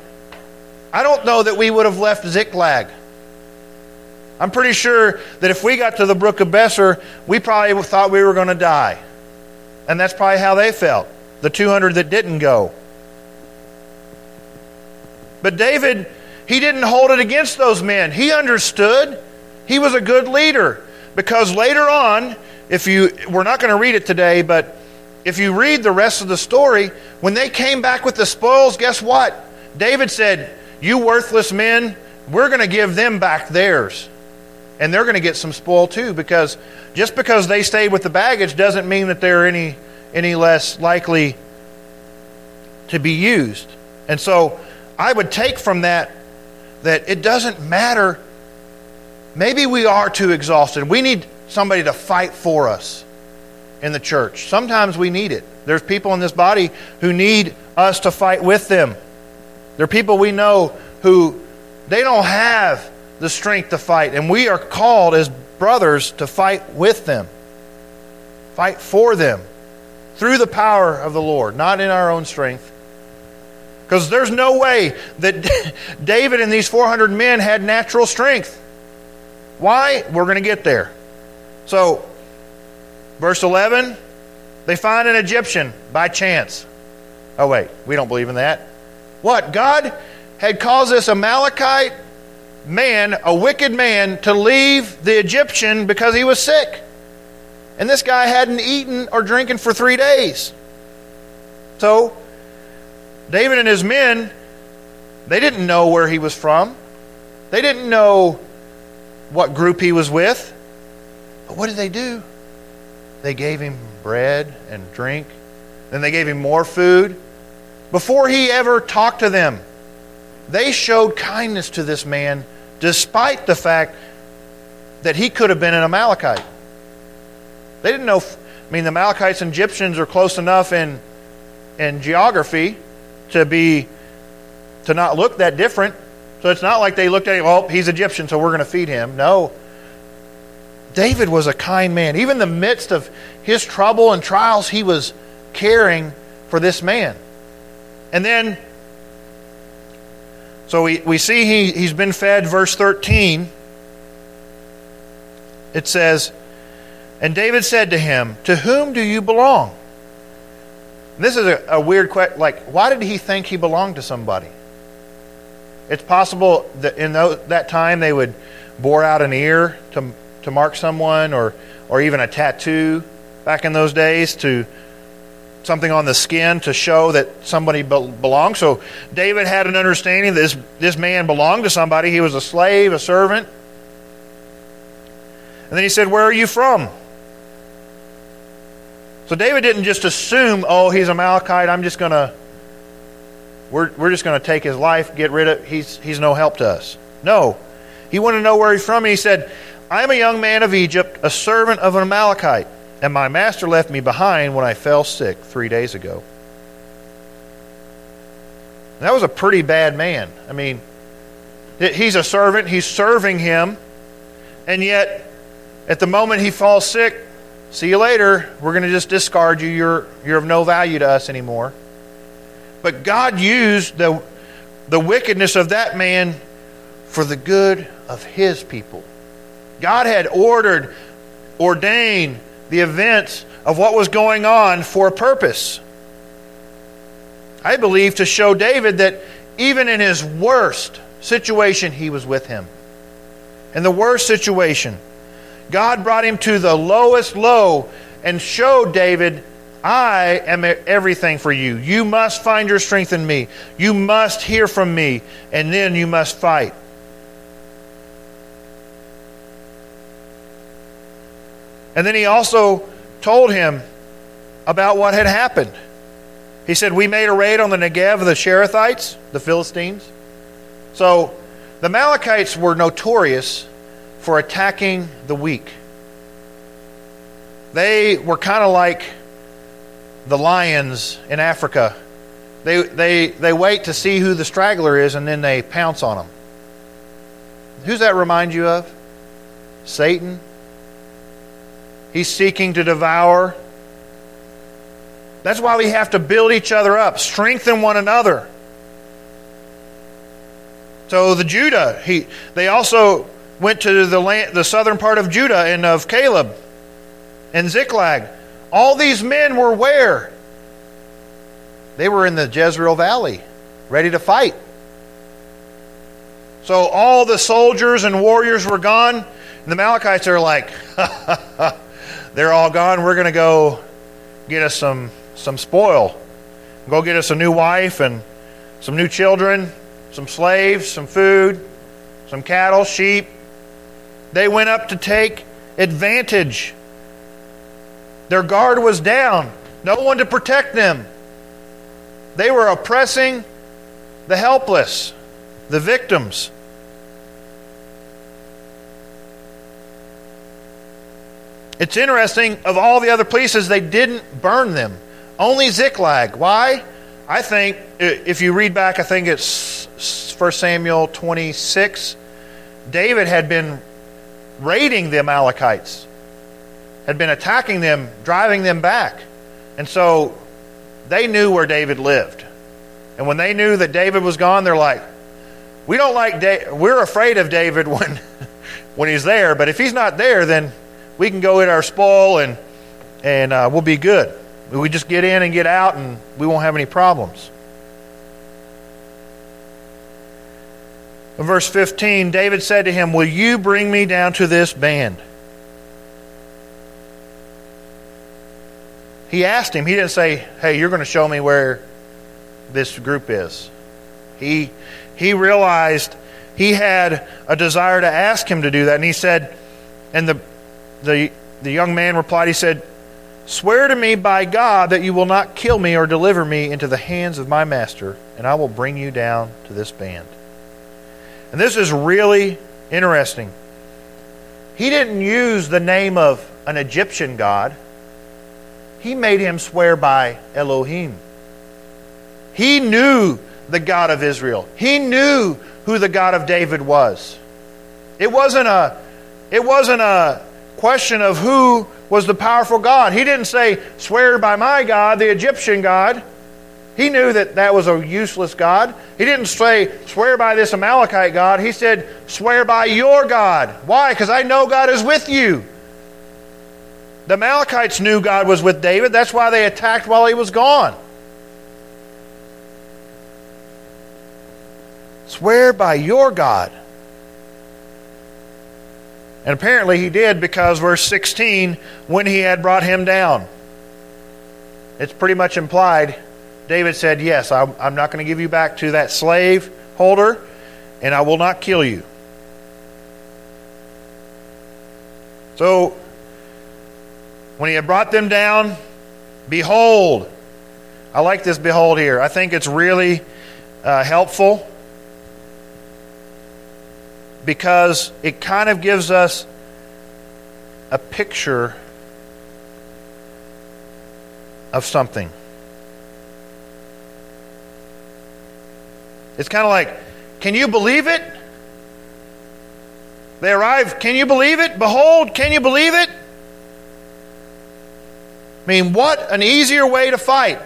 I don't know that we would have left Ziklag. I'm pretty sure that if we got to the brook of Besor, we probably thought we were going to die. And that's probably how they felt, the 200 that didn't go. But David, he didn't hold it against those men. He understood. He was a good leader. Because later on, if you, we're not going to read it today, but if you read the rest of the story, when they came back with the spoils, guess what? David said, You worthless men, we're going to give them back theirs and they're going to get some spoil too because just because they stayed with the baggage doesn't mean that they're any any less likely to be used. And so I would take from that that it doesn't matter maybe we are too exhausted. We need somebody to fight for us in the church. Sometimes we need it. There's people in this body who need us to fight with them. There are people we know who they don't have the strength to fight. And we are called as brothers to fight with them, fight for them through the power of the Lord, not in our own strength. Because there's no way that David and these 400 men had natural strength. Why? We're going to get there. So, verse 11, they find an Egyptian by chance. Oh, wait, we don't believe in that. What? God had caused this Amalekite man, a wicked man, to leave the Egyptian because he was sick. And this guy hadn't eaten or drinking for three days. So, David and his men, they didn't know where he was from. They didn't know what group he was with. But what did they do? They gave him bread and drink. Then they gave him more food. Before he ever talked to them, they showed kindness to this man despite the fact that he could have been an Amalekite. They didn't know. I mean, the Amalekites and Egyptians are close enough in in geography to be to not look that different. So it's not like they looked at him, well, he's Egyptian, so we're going to feed him. No. David was a kind man. Even in the midst of his trouble and trials, he was caring for this man. And then, so we, we see he, he's been fed, verse 13. It says, And David said to him, To whom do you belong? This is a, a weird question. Like, why did he think he belonged to somebody? It's possible that in that time they would bore out an ear to, to mark someone or, or even a tattoo back in those days to something on the skin to show that somebody belonged. So David had an understanding that this, this man belonged to somebody. He was a slave, a servant. And then he said, Where are you from? So David didn't just assume, oh, he's a Amalekite, I'm just going to, we're, we're just going to take his life, get rid of, he's, he's no help to us. No. He wanted to know where he's from, and he said, I'm a young man of Egypt, a servant of an Amalekite, and my master left me behind when I fell sick three days ago. That was a pretty bad man. I mean, he's a servant, he's serving him, and yet, at the moment he falls sick, See you later. We're going to just discard you. You're, you're of no value to us anymore. But God used the, the wickedness of that man for the good of his people. God had ordered, ordained the events of what was going on for a purpose. I believe to show David that even in his worst situation, he was with him. In the worst situation, God brought him to the lowest low and showed David, I am everything for you. You must find your strength in me. You must hear from me, and then you must fight. And then he also told him about what had happened. He said, We made a raid on the Negev of the Cherethites, the Philistines. So the Amalekites were notorious for attacking the weak. They were kind of like the lions in Africa. They, they, they wait to see who the straggler is and then they pounce on them. Who's that remind you of? Satan. He's seeking to devour. That's why we have to build each other up, strengthen one another. So the Judah, he, they also went to the, land, the southern part of Judah and of Caleb and Ziklag. All these men were where? They were in the Jezreel Valley, ready to fight. So all the soldiers and warriors were gone. And the Amalekites are like, they're all gone. We're going to go get us some, some spoil. Go get us a new wife and some new children, some slaves, some food, some cattle, sheep, they went up to take advantage. Their guard was down, no one to protect them. They were oppressing the helpless, the victims. It's interesting, of all the other places, they didn't burn them. Only Ziklag. Why? I think, if you read back, I think it's 1 Samuel 26, David had been raiding the Amalekites, had been attacking them, driving them back. And so they knew where David lived. And when they knew that David was gone, they're like, we don't like da- we're afraid of David when when he's there, but if he's not there, then we can go in our spoil and and uh, we'll be good. We just get in and get out, and we won't have any problems. In verse 15, David said to him, Will you bring me down to this band? He asked him, he didn't say, Hey, you're going to show me where this group is. He, he realized he had a desire to ask him to do that. And he said, and the, the, the young man replied, He said, Swear to me by God that you will not kill me or deliver me into the hands of my master, and I will bring you down to this band. And this is really interesting. He didn't use the name of an Egyptian god, he made him swear by Elohim. He knew the God of Israel. He knew who the God of David was. It wasn't a it wasn't a question of who was the powerful God. He didn't say, "Swear by my God, the Egyptian God." He knew that that was a useless God. He didn't say, swear by this Amalekite God. He said, swear by your God. Why? Because I know God is with you. The Amalekites knew God was with David. That's why they attacked while he was gone. Swear by your God. And apparently he did because verse 16, when he had brought him down, it's pretty much implied David said, Yes, I'm, I'm not going to give you back to that slave holder, and I will not kill you. So, when he had brought them down, behold, I like this behold here. I think it's really uh, helpful because it kind of gives us a picture of something. It's kind of like, can you believe it? They arrive, can you believe it? Behold, can you believe it? I mean, what an easier way to fight.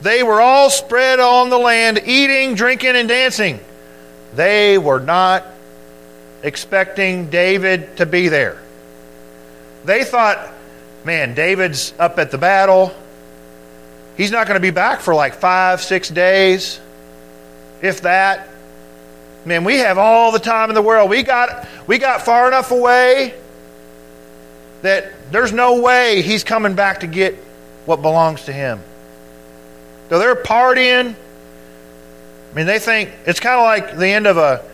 They were all spread on the land, eating, drinking, and dancing. They were not expecting David to be there. They thought, man, David's up at the battle. He's not going to be back for like five, six days if that. Man, we have all the time in the world. We got we got far enough away that there's no way he's coming back to get what belongs to him. So they're partying. I mean, they think it's kind of like the end of a,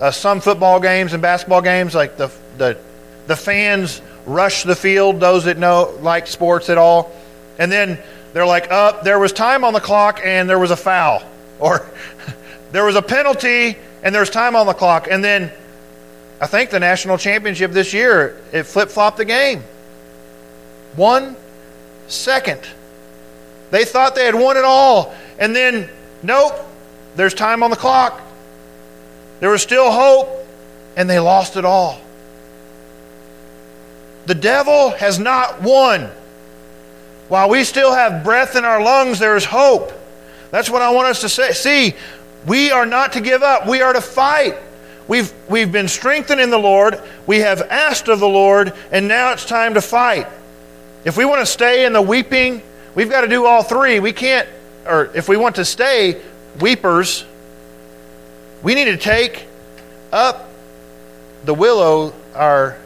a, some football games and basketball games. Like the the the fans rush the field. Those that know like sports at all, and then they're like, "Up, oh, there was time on the clock and there was a foul," or there was a penalty and there's time on the clock. And then I think the national championship this year, it flip flopped the game. One second. They thought they had won it all. And then, nope, there's time on the clock. There was still hope, and they lost it all. The devil has not won. While we still have breath in our lungs, there is hope. That's what I want us to say. see. We are not to give up, we are to fight. We've, we've been strengthened in the Lord, we have asked of the Lord, and now it's time to fight. If we want to stay in the weeping, we've got to do all three. We can't, or if we want to stay weepers, we need to take up the willow, our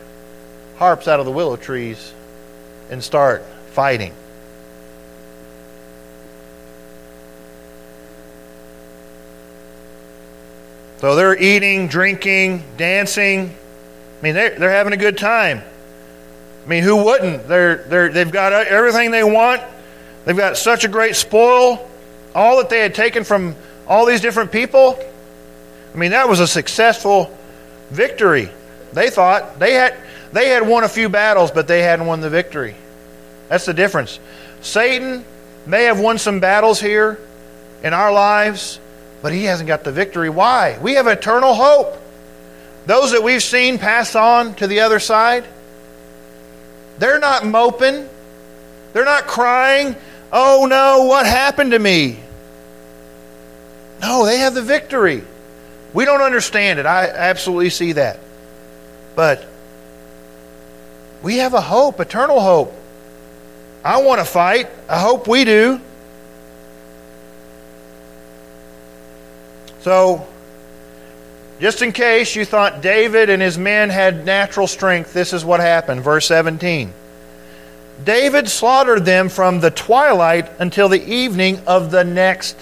harps out of the willow trees, and start fighting. So they're eating, drinking, dancing. I mean, they're, they're having a good time. I mean, who wouldn't? They're, they're, they've got everything they want. They've got such a great spoil. All that they had taken from all these different people. I mean, that was a successful victory. They thought they had, they had won a few battles, but they hadn't won the victory. That's the difference. Satan may have won some battles here in our lives, but he hasn't got the victory. Why? We have eternal hope. Those that we've seen pass on to the other side, they're not moping. They're not crying, oh no, what happened to me? No, they have the victory. We don't understand it. I absolutely see that. But we have a hope, eternal hope. I want to fight. I hope we do. So, just in case you thought David and his men had natural strength, this is what happened. Verse 17. David slaughtered them from the twilight until the evening of the next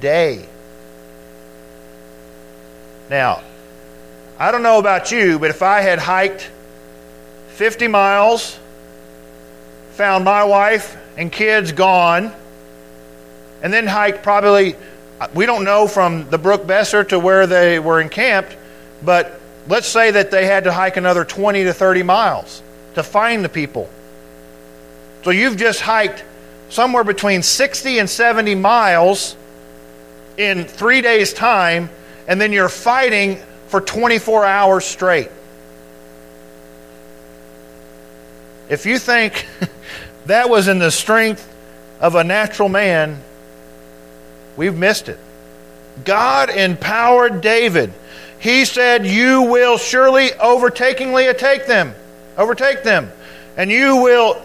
day. Now, I don't know about you, but if I had hiked 50 miles, found my wife and kids gone, and then hiked probably we don't know from the Brook Besor to where they were encamped, but let's say that they had to hike another 20 to 30 miles to find the people. So you've just hiked somewhere between 60 and 70 miles in three days' time, and then you're fighting for 24 hours straight. If you think that was in the strength of a natural man, we've missed it. God empowered David. He said, You will surely overtakingly take them, overtake them, and you will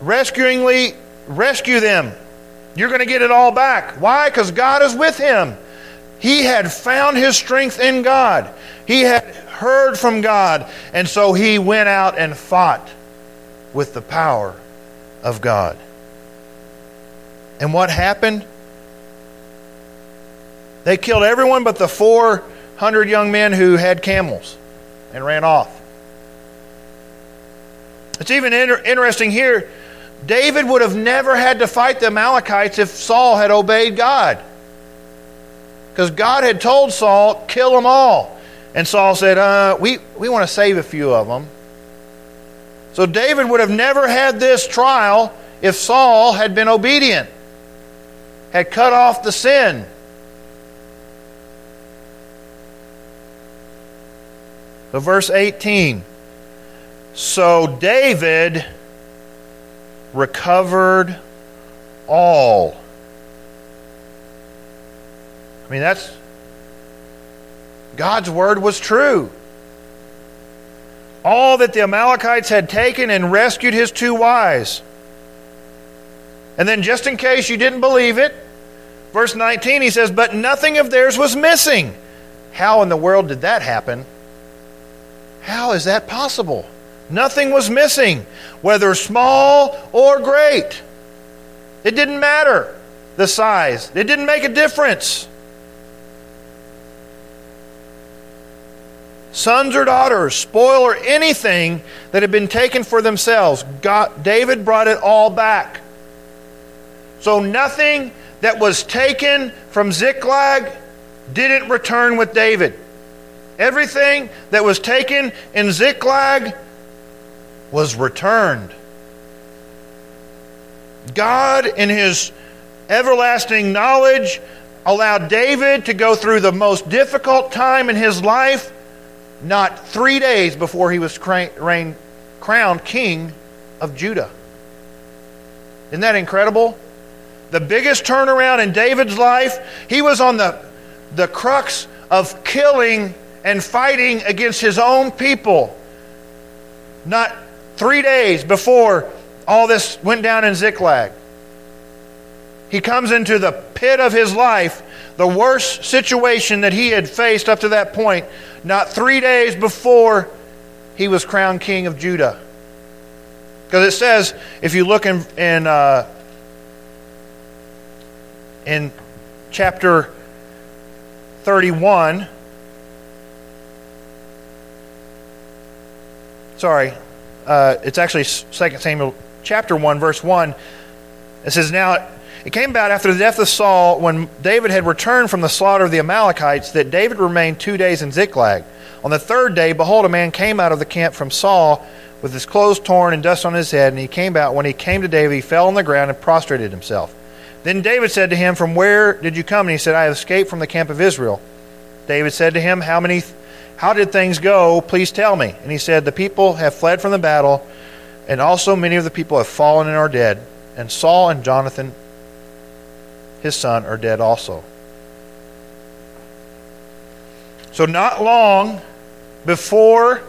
rescuingly rescue them. You're going to get it all back. Why? Because God is with him. He had found his strength in God. He had heard from God. And so he went out and fought with the power of God. And what happened? They killed everyone but the 400 young men who had camels and ran off. It's even inter- interesting here. David would have never had to fight the Amalekites if Saul had obeyed God. Because God had told Saul, kill them all. And Saul said, uh, we, we want to save a few of them. So David would have never had this trial if Saul had been obedient, had cut off the sin. So, verse 18. So David recovered all. I mean, that's. God's word was true. All that the Amalekites had taken and rescued his two wives. And then, just in case you didn't believe it, verse 19 he says, But nothing of theirs was missing. How in the world did that happen? How is that possible? Nothing was missing, whether small or great. It didn't matter the size, it didn't make a difference. Sons or daughters, spoil or anything that had been taken for themselves, God, David brought it all back. So nothing that was taken from Ziklag didn't return with David. Everything that was taken in Ziklag was returned. God, in his everlasting knowledge, allowed David to go through the most difficult time in his life not three days before he was crowned king of Judah. Isn't that incredible? The biggest turnaround in David's life, he was on the, the crux of killing and fighting against his own people. Not Three days before all this went down in Ziklag, he comes into the pit of his life, the worst situation that he had faced up to that point, not three days before he was crowned king of Judah. Because it says, if you look in, in, uh, in chapter 31, sorry, uh, it's actually 2 Samuel chapter 1, verse 1. It says, Now it came about after the death of Saul, when David had returned from the slaughter of the Amalekites, that David remained two days in Ziklag. On the third day, behold, a man came out of the camp from Saul with his clothes torn and dust on his head, and he came out. When he came to David, he fell on the ground and prostrated himself. Then David said to him, From where did you come? And he said, I have escaped from the camp of Israel. David said to him, How many how did things go? Please tell me. And he said, The people have fled from the battle, and also many of the people have fallen and are dead. And Saul and Jonathan, his son, are dead also. So, not long before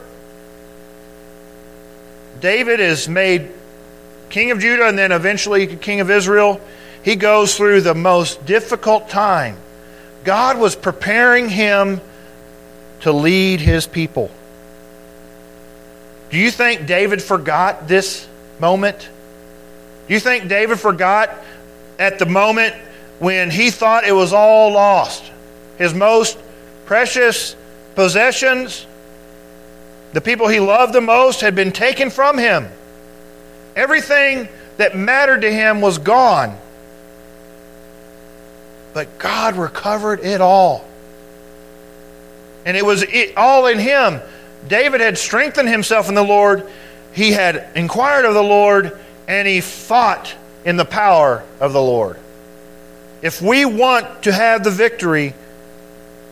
David is made king of Judah and then eventually king of Israel, he goes through the most difficult time. God was preparing him to lead his people. Do you think David forgot this moment? Do you think David forgot at the moment when he thought it was all lost? His most precious possessions, the people he loved the most, had been taken from him. Everything that mattered to him was gone. But God recovered it all. And it was all in him. David had strengthened himself in the Lord. He had inquired of the Lord, and he fought in the power of the Lord. If we want to have the victory,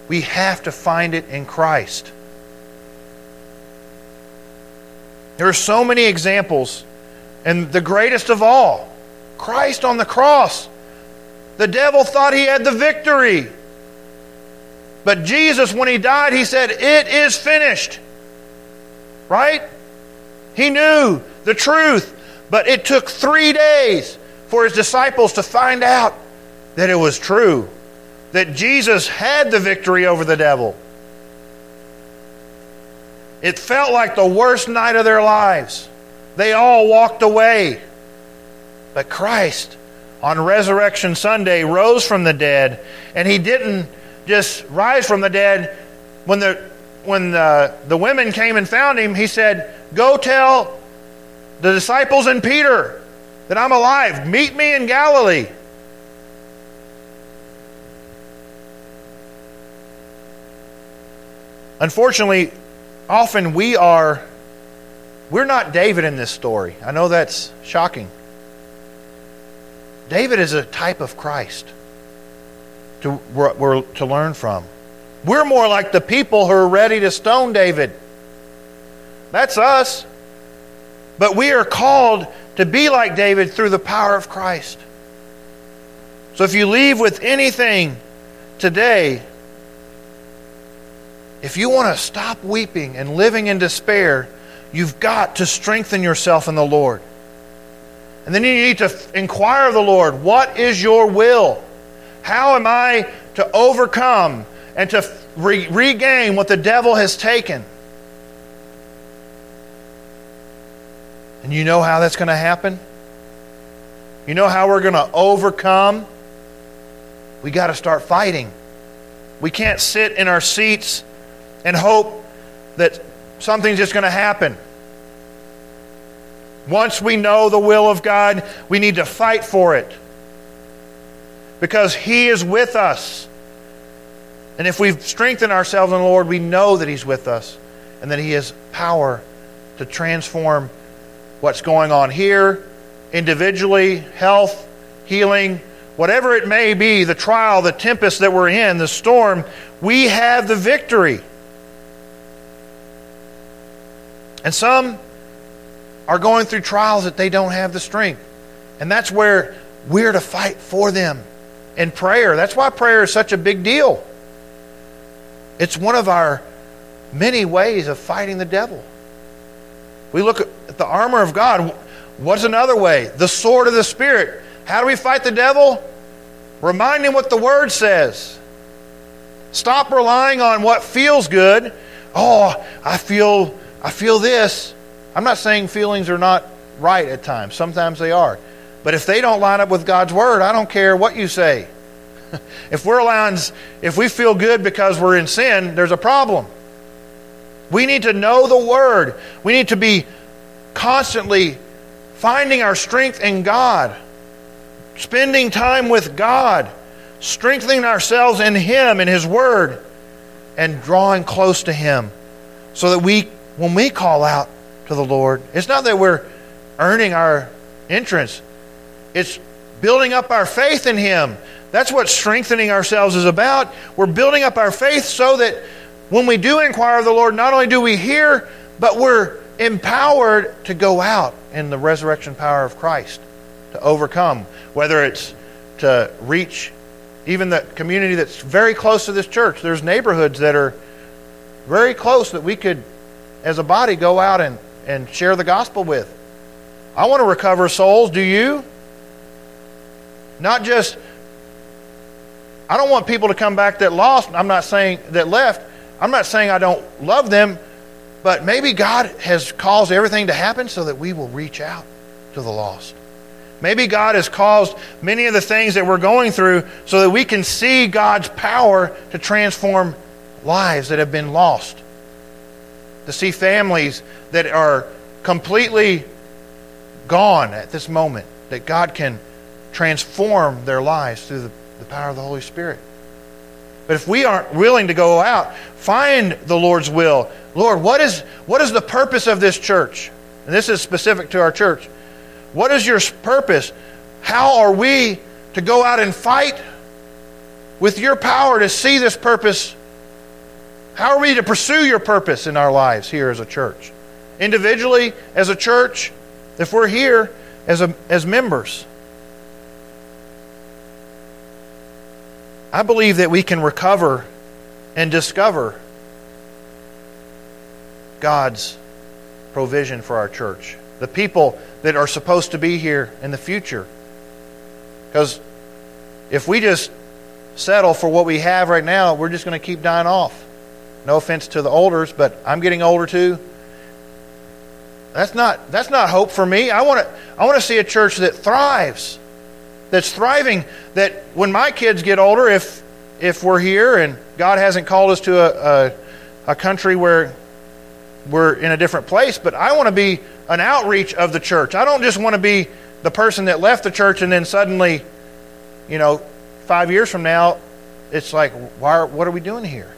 we have to find it in Christ. There are so many examples, and the greatest of all, Christ on the cross. The devil thought he had the victory. But Jesus, when he died, he said, It is finished. Right? He knew the truth, but it took three days for his disciples to find out that it was true, that Jesus had the victory over the devil. It felt like the worst night of their lives. They all walked away. But Christ, on Resurrection Sunday, rose from the dead, and he didn't just rise from the dead. When the when the, the women came and found him, he said, Go tell the disciples and Peter that I'm alive. Meet me in Galilee. Unfortunately, often we are we're not David in this story. I know that's shocking. David is a type of Christ to, we're, to learn from. We're more like the people who are ready to stone David. That's us. But we are called to be like David through the power of Christ. So if you leave with anything today, if you want to stop weeping and living in despair, you've got to strengthen yourself in the Lord. And then you need to inquire of the Lord, what is your will? How am I to overcome and to re- regain what the devil has taken? And you know how that's going to happen? You know how we're going to overcome? We got to start fighting. We can't sit in our seats and hope that something's just going to happen. Once we know the will of God, we need to fight for it. Because He is with us. And if we've strengthened ourselves in the Lord, we know that He's with us and that He has power to transform what's going on here, individually, health, healing, whatever it may be, the trial, the tempest that we're in, the storm, we have the victory. And some are going through trials that they don't have the strength. And that's where we're to fight for them in prayer. That's why prayer is such a big deal. It's one of our many ways of fighting the devil. We look at the armor of God. What's another way? The sword of the Spirit. How do we fight the devil? Remind him what the Word says. Stop relying on what feels good. Oh, I feel I feel this. I'm not saying feelings are not right at times. Sometimes they are. But if they don't line up with God's word, I don't care what you say. if we're allowing, if we feel good because we're in sin, there's a problem. We need to know the word. We need to be constantly finding our strength in God, spending time with God, strengthening ourselves in Him, in His Word, and drawing close to Him so that we when we call out to the Lord, it's not that we're earning our entrance, it's building up our faith in Him. That's what strengthening ourselves is about. We're building up our faith so that when we do inquire of the Lord, not only do we hear, but we're empowered to go out in the resurrection power of Christ to overcome, whether it's to reach even the community that's very close to this church. There's neighborhoods that are very close that we could as a body go out and, and share the gospel with. I want to recover souls. Do you? Not just, I don't want people to come back that lost. I'm not saying that left. I'm not saying I don't love them, but maybe God has caused everything to happen so that we will reach out to the lost. Maybe God has caused many of the things that we're going through so that we can see God's power to transform lives that have been lost to see families that are completely gone at this moment, that God can transform their lives through the, the power of the Holy Spirit. But if we aren't willing to go out, find the Lord's will. Lord, what is, what is the purpose of this church? And this is specific to our church. What is your purpose? How are we to go out and fight with your power to see this purpose? How are we to pursue your purpose in our lives here as a church? Individually, as a church, if we're here as, a, as members. I believe that we can recover and discover God's provision for our church. The people that are supposed to be here in the future. Because if we just settle for what we have right now, we're just going to keep dying off. No offense to the olders, but I'm getting older too. That's not that's not hope for me. I want to I want to see a church that thrives. That's thriving that when my kids get older if if we're here and God hasn't called us to a, a, a country where we're in a different place, but I want to be an outreach of the church. I don't just want to be the person that left the church and then suddenly, you know, five years from now, it's like, why, what are we doing here?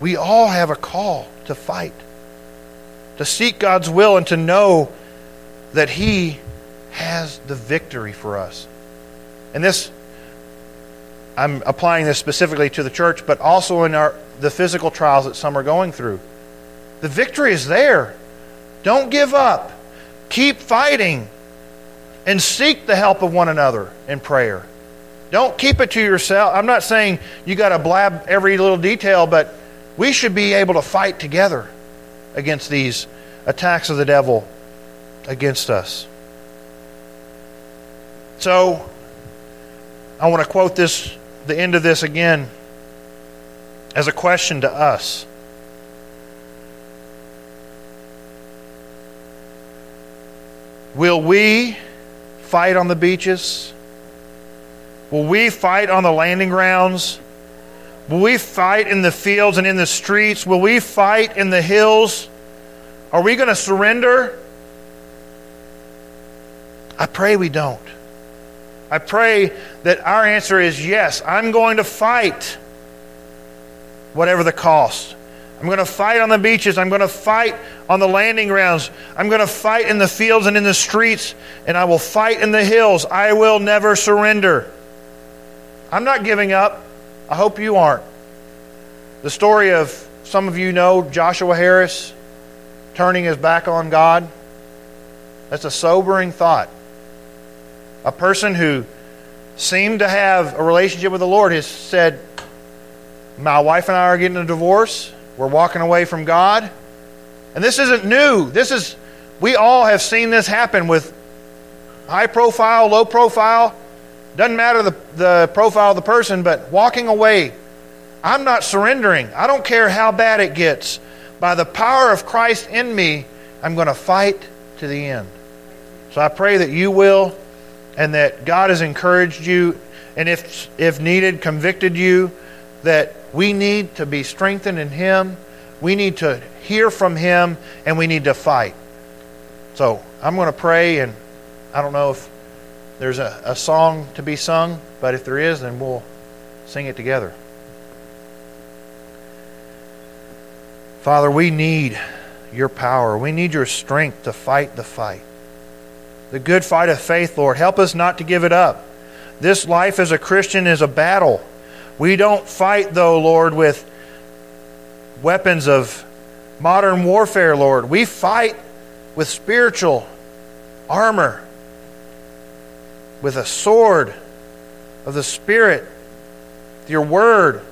We all have a call to fight, to seek God's will, and to know that He has the victory for us. And this, I'm applying this specifically to the church, but also in our, the physical trials that some are going through. The victory is there. Don't give up. Keep fighting and seek the help of one another in prayer. Don't keep it to yourself. I'm not saying you got to blab every little detail, but we should be able to fight together against these attacks of the devil against us. So, I want to quote this, the end of this again, as a question to us. Will we fight on the beaches? Will we fight on the landing grounds? Will we fight in the fields and in the streets? Will we fight in the hills? Are we going to surrender? I pray we don't. I pray that our answer is yes, I'm going to fight, whatever the cost. I'm going to fight on the beaches. I'm going to fight on the landing grounds. I'm going to fight in the fields and in the streets, and I will fight in the hills. I will never surrender. I'm not giving up. I hope you aren't. The story of some of you know Joshua Harris turning his back on God. That's a sobering thought. A person who seemed to have a relationship with the Lord has said, My wife and I are getting a divorce. We're walking away from God. And this isn't new. This is, we all have seen this happen with high profile, low profile. Doesn't matter the, the profile of the person, but walking away. I'm not surrendering. I don't care how bad it gets. By the power of Christ in me, I'm going to fight to the end. So I pray that you will and that God has encouraged you and if, if needed, convicted you that we need to be strengthened in Him. We need to hear from Him, and we need to fight. So I'm going to pray, and I don't know if there's a, a song to be sung, but if there is, then we'll sing it together. Father, we need your power. We need your strength to fight the fight. The good fight of faith, Lord. Help us not to give it up. This life as a Christian is a battle. We don't fight, though, Lord, with weapons of modern warfare, Lord. We fight with spiritual armor, with a sword of the Spirit, your word.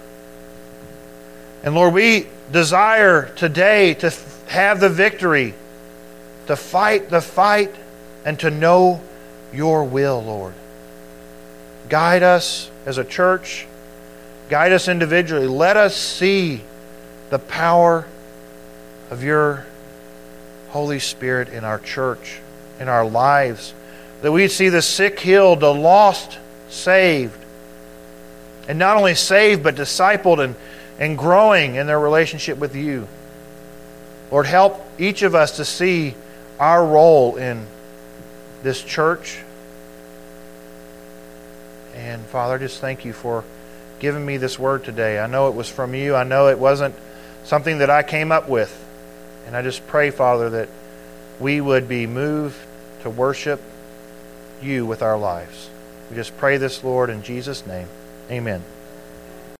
And Lord, we desire today to have the victory, to fight the fight, and to know your will, Lord. Guide us as a church Guide us individually. Let us see the power of your Holy Spirit in our church, in our lives. That we'd see the sick healed, the lost saved. And not only saved, but discipled and, and growing in their relationship with you. Lord, help each of us to see our role in this church. And Father, just thank you for giving me this word today. I know it was from you. I know it wasn't something that I came up with. And I just pray, Father, that we would be moved to worship you with our lives. We just pray this, Lord, in Jesus' name. Amen.